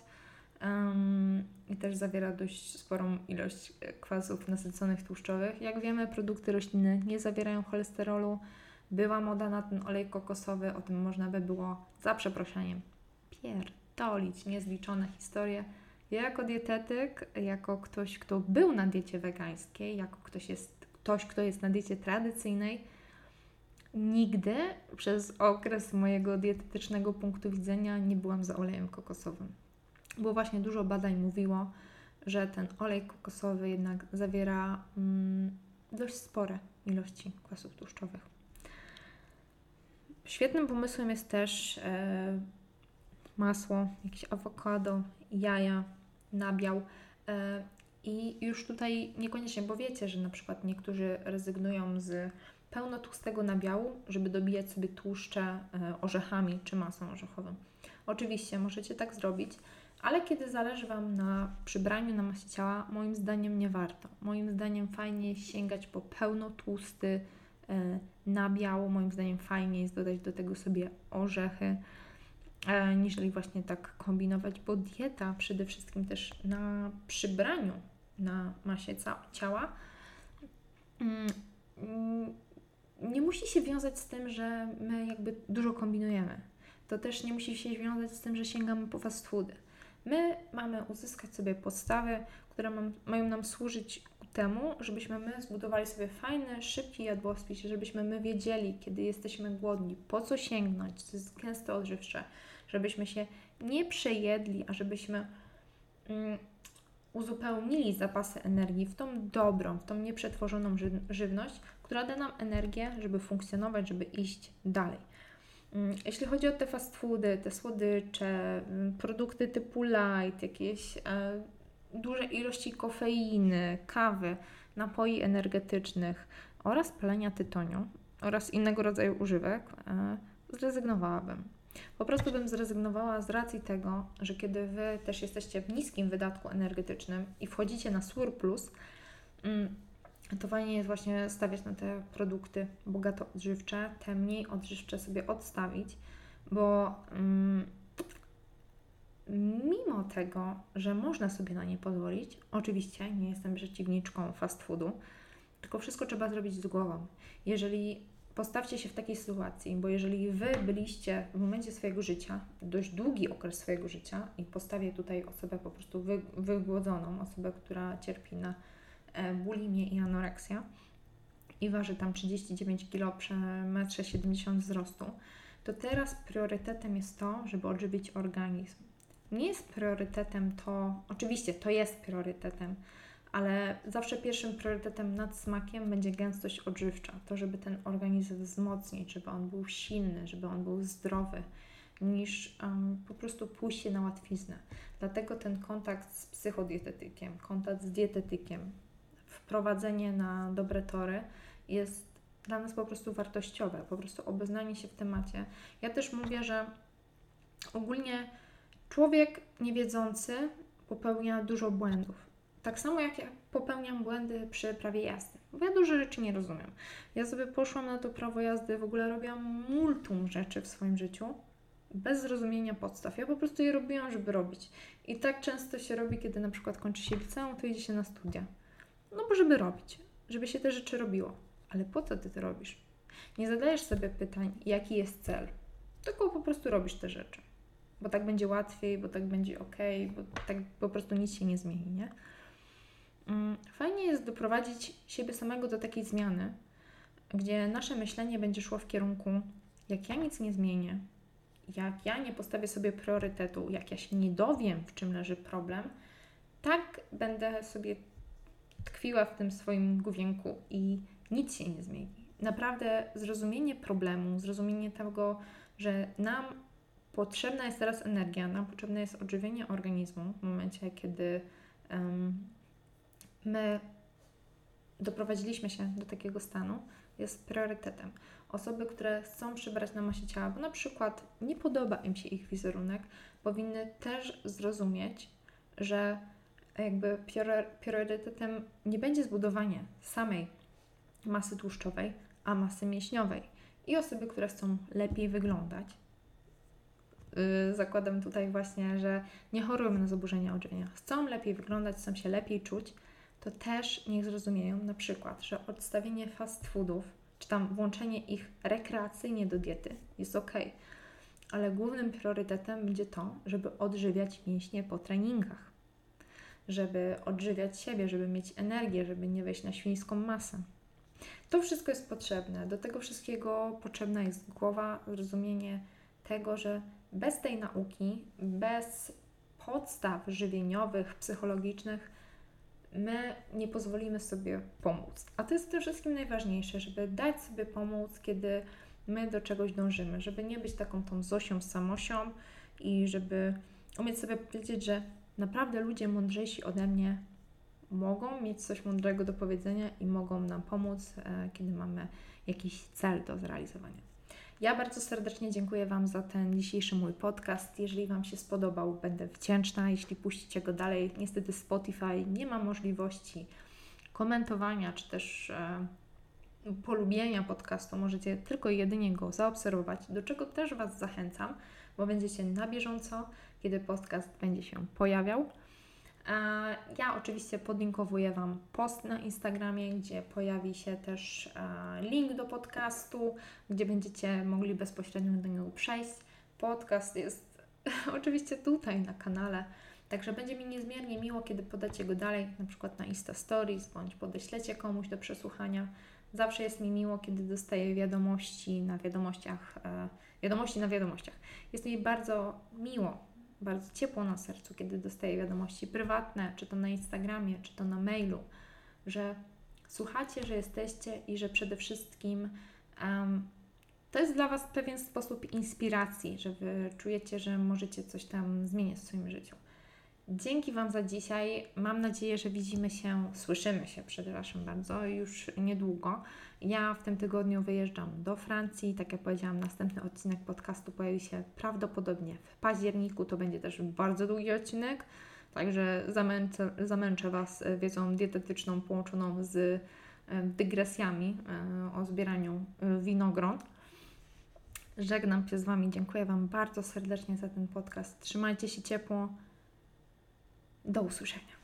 Um, I też zawiera dość sporą ilość e, kwasów nasyconych tłuszczowych. Jak wiemy, produkty roślinne nie zawierają cholesterolu. Była moda na ten olej kokosowy, o tym można by było za przeproszeniem pierdolić niezliczone historie. Ja jako dietetyk, jako ktoś, kto był na diecie wegańskiej, jako ktoś, jest, ktoś, kto jest na diecie tradycyjnej, nigdy przez okres mojego dietetycznego punktu widzenia nie byłam za olejem kokosowym. Bo właśnie dużo badań mówiło, że ten olej kokosowy jednak zawiera mm, dość spore ilości kwasów tłuszczowych. Świetnym pomysłem jest też e, masło, jakieś awokado, jaja, nabiał. E, I już tutaj niekoniecznie, bo wiecie, że na przykład niektórzy rezygnują z pełnotłustego nabiału, żeby dobijać sobie tłuszcze e, orzechami czy masą orzechową. Oczywiście możecie tak zrobić, ale kiedy zależy Wam na przybraniu na masie ciała, moim zdaniem nie warto. Moim zdaniem fajnie sięgać po pełnotłusty e, nabiał. Moim zdaniem fajnie jest dodać do tego sobie orzechy, niżeli właśnie tak kombinować, bo dieta przede wszystkim też na przybraniu na masie ciała mm, nie musi się wiązać z tym, że my jakby dużo kombinujemy. To też nie musi się wiązać z tym, że sięgamy po fast foody. My mamy uzyskać sobie podstawy, które mam, mają nam służyć temu, żebyśmy my zbudowali sobie fajny, szybki jadłospis, żebyśmy my wiedzieli, kiedy jesteśmy głodni, po co sięgnąć, co jest gęsto odżywcze, żebyśmy się nie przejedli, a żebyśmy mm, uzupełnili zapasy energii w tą dobrą, w tą nieprzetworzoną ży żywność, która da nam energię, żeby funkcjonować, żeby iść dalej. Mm, jeśli chodzi o te fast foody, te słodycze, mm, produkty typu light, jakieś e, duże ilości kofeiny, kawy, napoi energetycznych oraz palenia tytoniu oraz innego rodzaju używek, e, zrezygnowałabym. Po prostu bym zrezygnowała z racji tego, że kiedy Wy też jesteście w niskim wydatku energetycznym i wchodzicie na surplus, mm, to fajnie jest właśnie stawiać na te produkty bogato odżywcze, te mniej odżywcze sobie odstawić, bo mm, mimo tego, że można sobie na nie pozwolić, oczywiście nie jestem przeciwniczką fast foodu, tylko wszystko trzeba zrobić z głową. Jeżeli postawcie się w takiej sytuacji, bo jeżeli Wy byliście w momencie swojego życia, dość długi okres swojego życia i postawię tutaj osobę po prostu wy, wygłodzoną, osobę, która cierpi na e, bulimię i anoreksję i waży tam 39 kg przy 1,70 m wzrostu, to teraz priorytetem jest to, żeby odżywić organizm. Nie jest priorytetem to, oczywiście to jest priorytetem, ale zawsze pierwszym priorytetem nad smakiem będzie gęstość odżywcza. To, żeby ten organizm wzmocnić, żeby on był silny, żeby on był zdrowy, niż um, po prostu pójście na łatwiznę. Dlatego ten kontakt z psychodietetykiem, kontakt z dietetykiem, wprowadzenie na dobre tory jest dla nas po prostu wartościowe, po prostu obeznanie się w temacie. Ja też mówię, że ogólnie człowiek niewiedzący popełnia dużo błędów. Tak samo jak ja popełniam błędy przy prawie jazdy, bo ja dużo rzeczy nie rozumiem. Ja sobie poszłam na to prawo jazdy, w ogóle robiłam multum rzeczy w swoim życiu, bez zrozumienia podstaw. Ja po prostu je robiłam, żeby robić. I tak często się robi, kiedy na przykład kończy się liceum, to idzie się na studia. No bo żeby robić, żeby się te rzeczy robiło. Ale po co ty to robisz? Nie zadajesz sobie pytań, jaki jest cel, tylko po prostu robisz te rzeczy. Bo tak będzie łatwiej, bo tak będzie ok, bo tak po prostu nic się nie zmieni, nie? Mm, fajnie jest doprowadzić siebie samego do takiej zmiany, gdzie nasze myślenie będzie szło w kierunku, jak ja nic nie zmienię, jak ja nie postawię sobie priorytetu, jak ja się nie dowiem, w czym leży problem, tak będę sobie tkwiła w tym swoim główienku i nic się nie zmieni. Naprawdę zrozumienie problemu, zrozumienie tego, że nam potrzebna jest teraz energia, nam potrzebne jest odżywienie organizmu w momencie, kiedy um, my doprowadziliśmy się do takiego stanu, jest priorytetem. Osoby, które chcą przybrać na masie ciała, bo na przykład nie podoba im się ich wizerunek, powinny też zrozumieć, że jakby priorytetem nie będzie zbudowanie samej masy tłuszczowej, a masy mięśniowej. I osoby, które chcą lepiej wyglądać, yy, zakładam tutaj właśnie, że nie chorują na zaburzenia odżywiania, chcą lepiej wyglądać, chcą się lepiej czuć, to też niech zrozumieją na przykład, że odstawienie fast foodów, czy tam włączenie ich rekreacyjnie do diety jest ok, ale głównym priorytetem będzie to, żeby odżywiać mięśnie po treningach, żeby odżywiać siebie, żeby mieć energię, żeby nie wejść na świńską masę. To wszystko jest potrzebne. Do tego wszystkiego potrzebna jest głowa, zrozumienie tego, że bez tej nauki, bez podstaw żywieniowych, psychologicznych, my nie pozwolimy sobie pomóc. A to jest tym wszystkim najważniejsze, żeby dać sobie pomóc, kiedy my do czegoś dążymy, żeby nie być taką tą Zosią samosią i żeby umieć sobie powiedzieć, że naprawdę ludzie mądrzejsi ode mnie mogą mieć coś mądrego do powiedzenia i mogą nam pomóc, e, kiedy mamy jakiś cel do zrealizowania. Ja bardzo serdecznie dziękuję Wam za ten dzisiejszy mój podcast. Jeżeli Wam się spodobał, będę wdzięczna, jeśli puścicie go dalej. Niestety Spotify nie ma możliwości komentowania czy też e, polubienia podcastu. Możecie tylko jedynie go zaobserwować, do czego też Was zachęcam, bo będziecie na bieżąco, kiedy podcast będzie się pojawiał. Ja oczywiście podlinkowuję Wam post na Instagramie, gdzie pojawi się też link do podcastu, gdzie będziecie mogli bezpośrednio do niego przejść. Podcast jest oczywiście tutaj na kanale, także będzie mi niezmiernie miło, kiedy podacie go dalej, na przykład na Insta Stories, bądź podeślecie komuś do przesłuchania. Zawsze jest mi miło, kiedy dostaję wiadomości na wiadomościach, e, wiadomości na wiadomościach. Jest mi bardzo miło bardzo ciepło na sercu, kiedy dostaję wiadomości prywatne, czy to na Instagramie, czy to na mailu, że słuchacie, że jesteście i że przede wszystkim um, to jest dla Was pewien sposób inspiracji, że Wy czujecie, że możecie coś tam zmienić w swoim życiu. Dzięki Wam za dzisiaj. Mam nadzieję, że widzimy się, słyszymy się, przepraszam bardzo, już niedługo. Ja w tym tygodniu wyjeżdżam do Francji. Tak jak powiedziałam, następny odcinek podcastu pojawi się prawdopodobnie w październiku. To będzie też bardzo długi odcinek, także zamęczę, zamęczę Was wiedzą dietetyczną połączoną z e, dygresjami e, o zbieraniu e, winogron. Żegnam się z Wami. Dziękuję Wam bardzo serdecznie za ten podcast. Trzymajcie się ciepło. Do usłyszenia.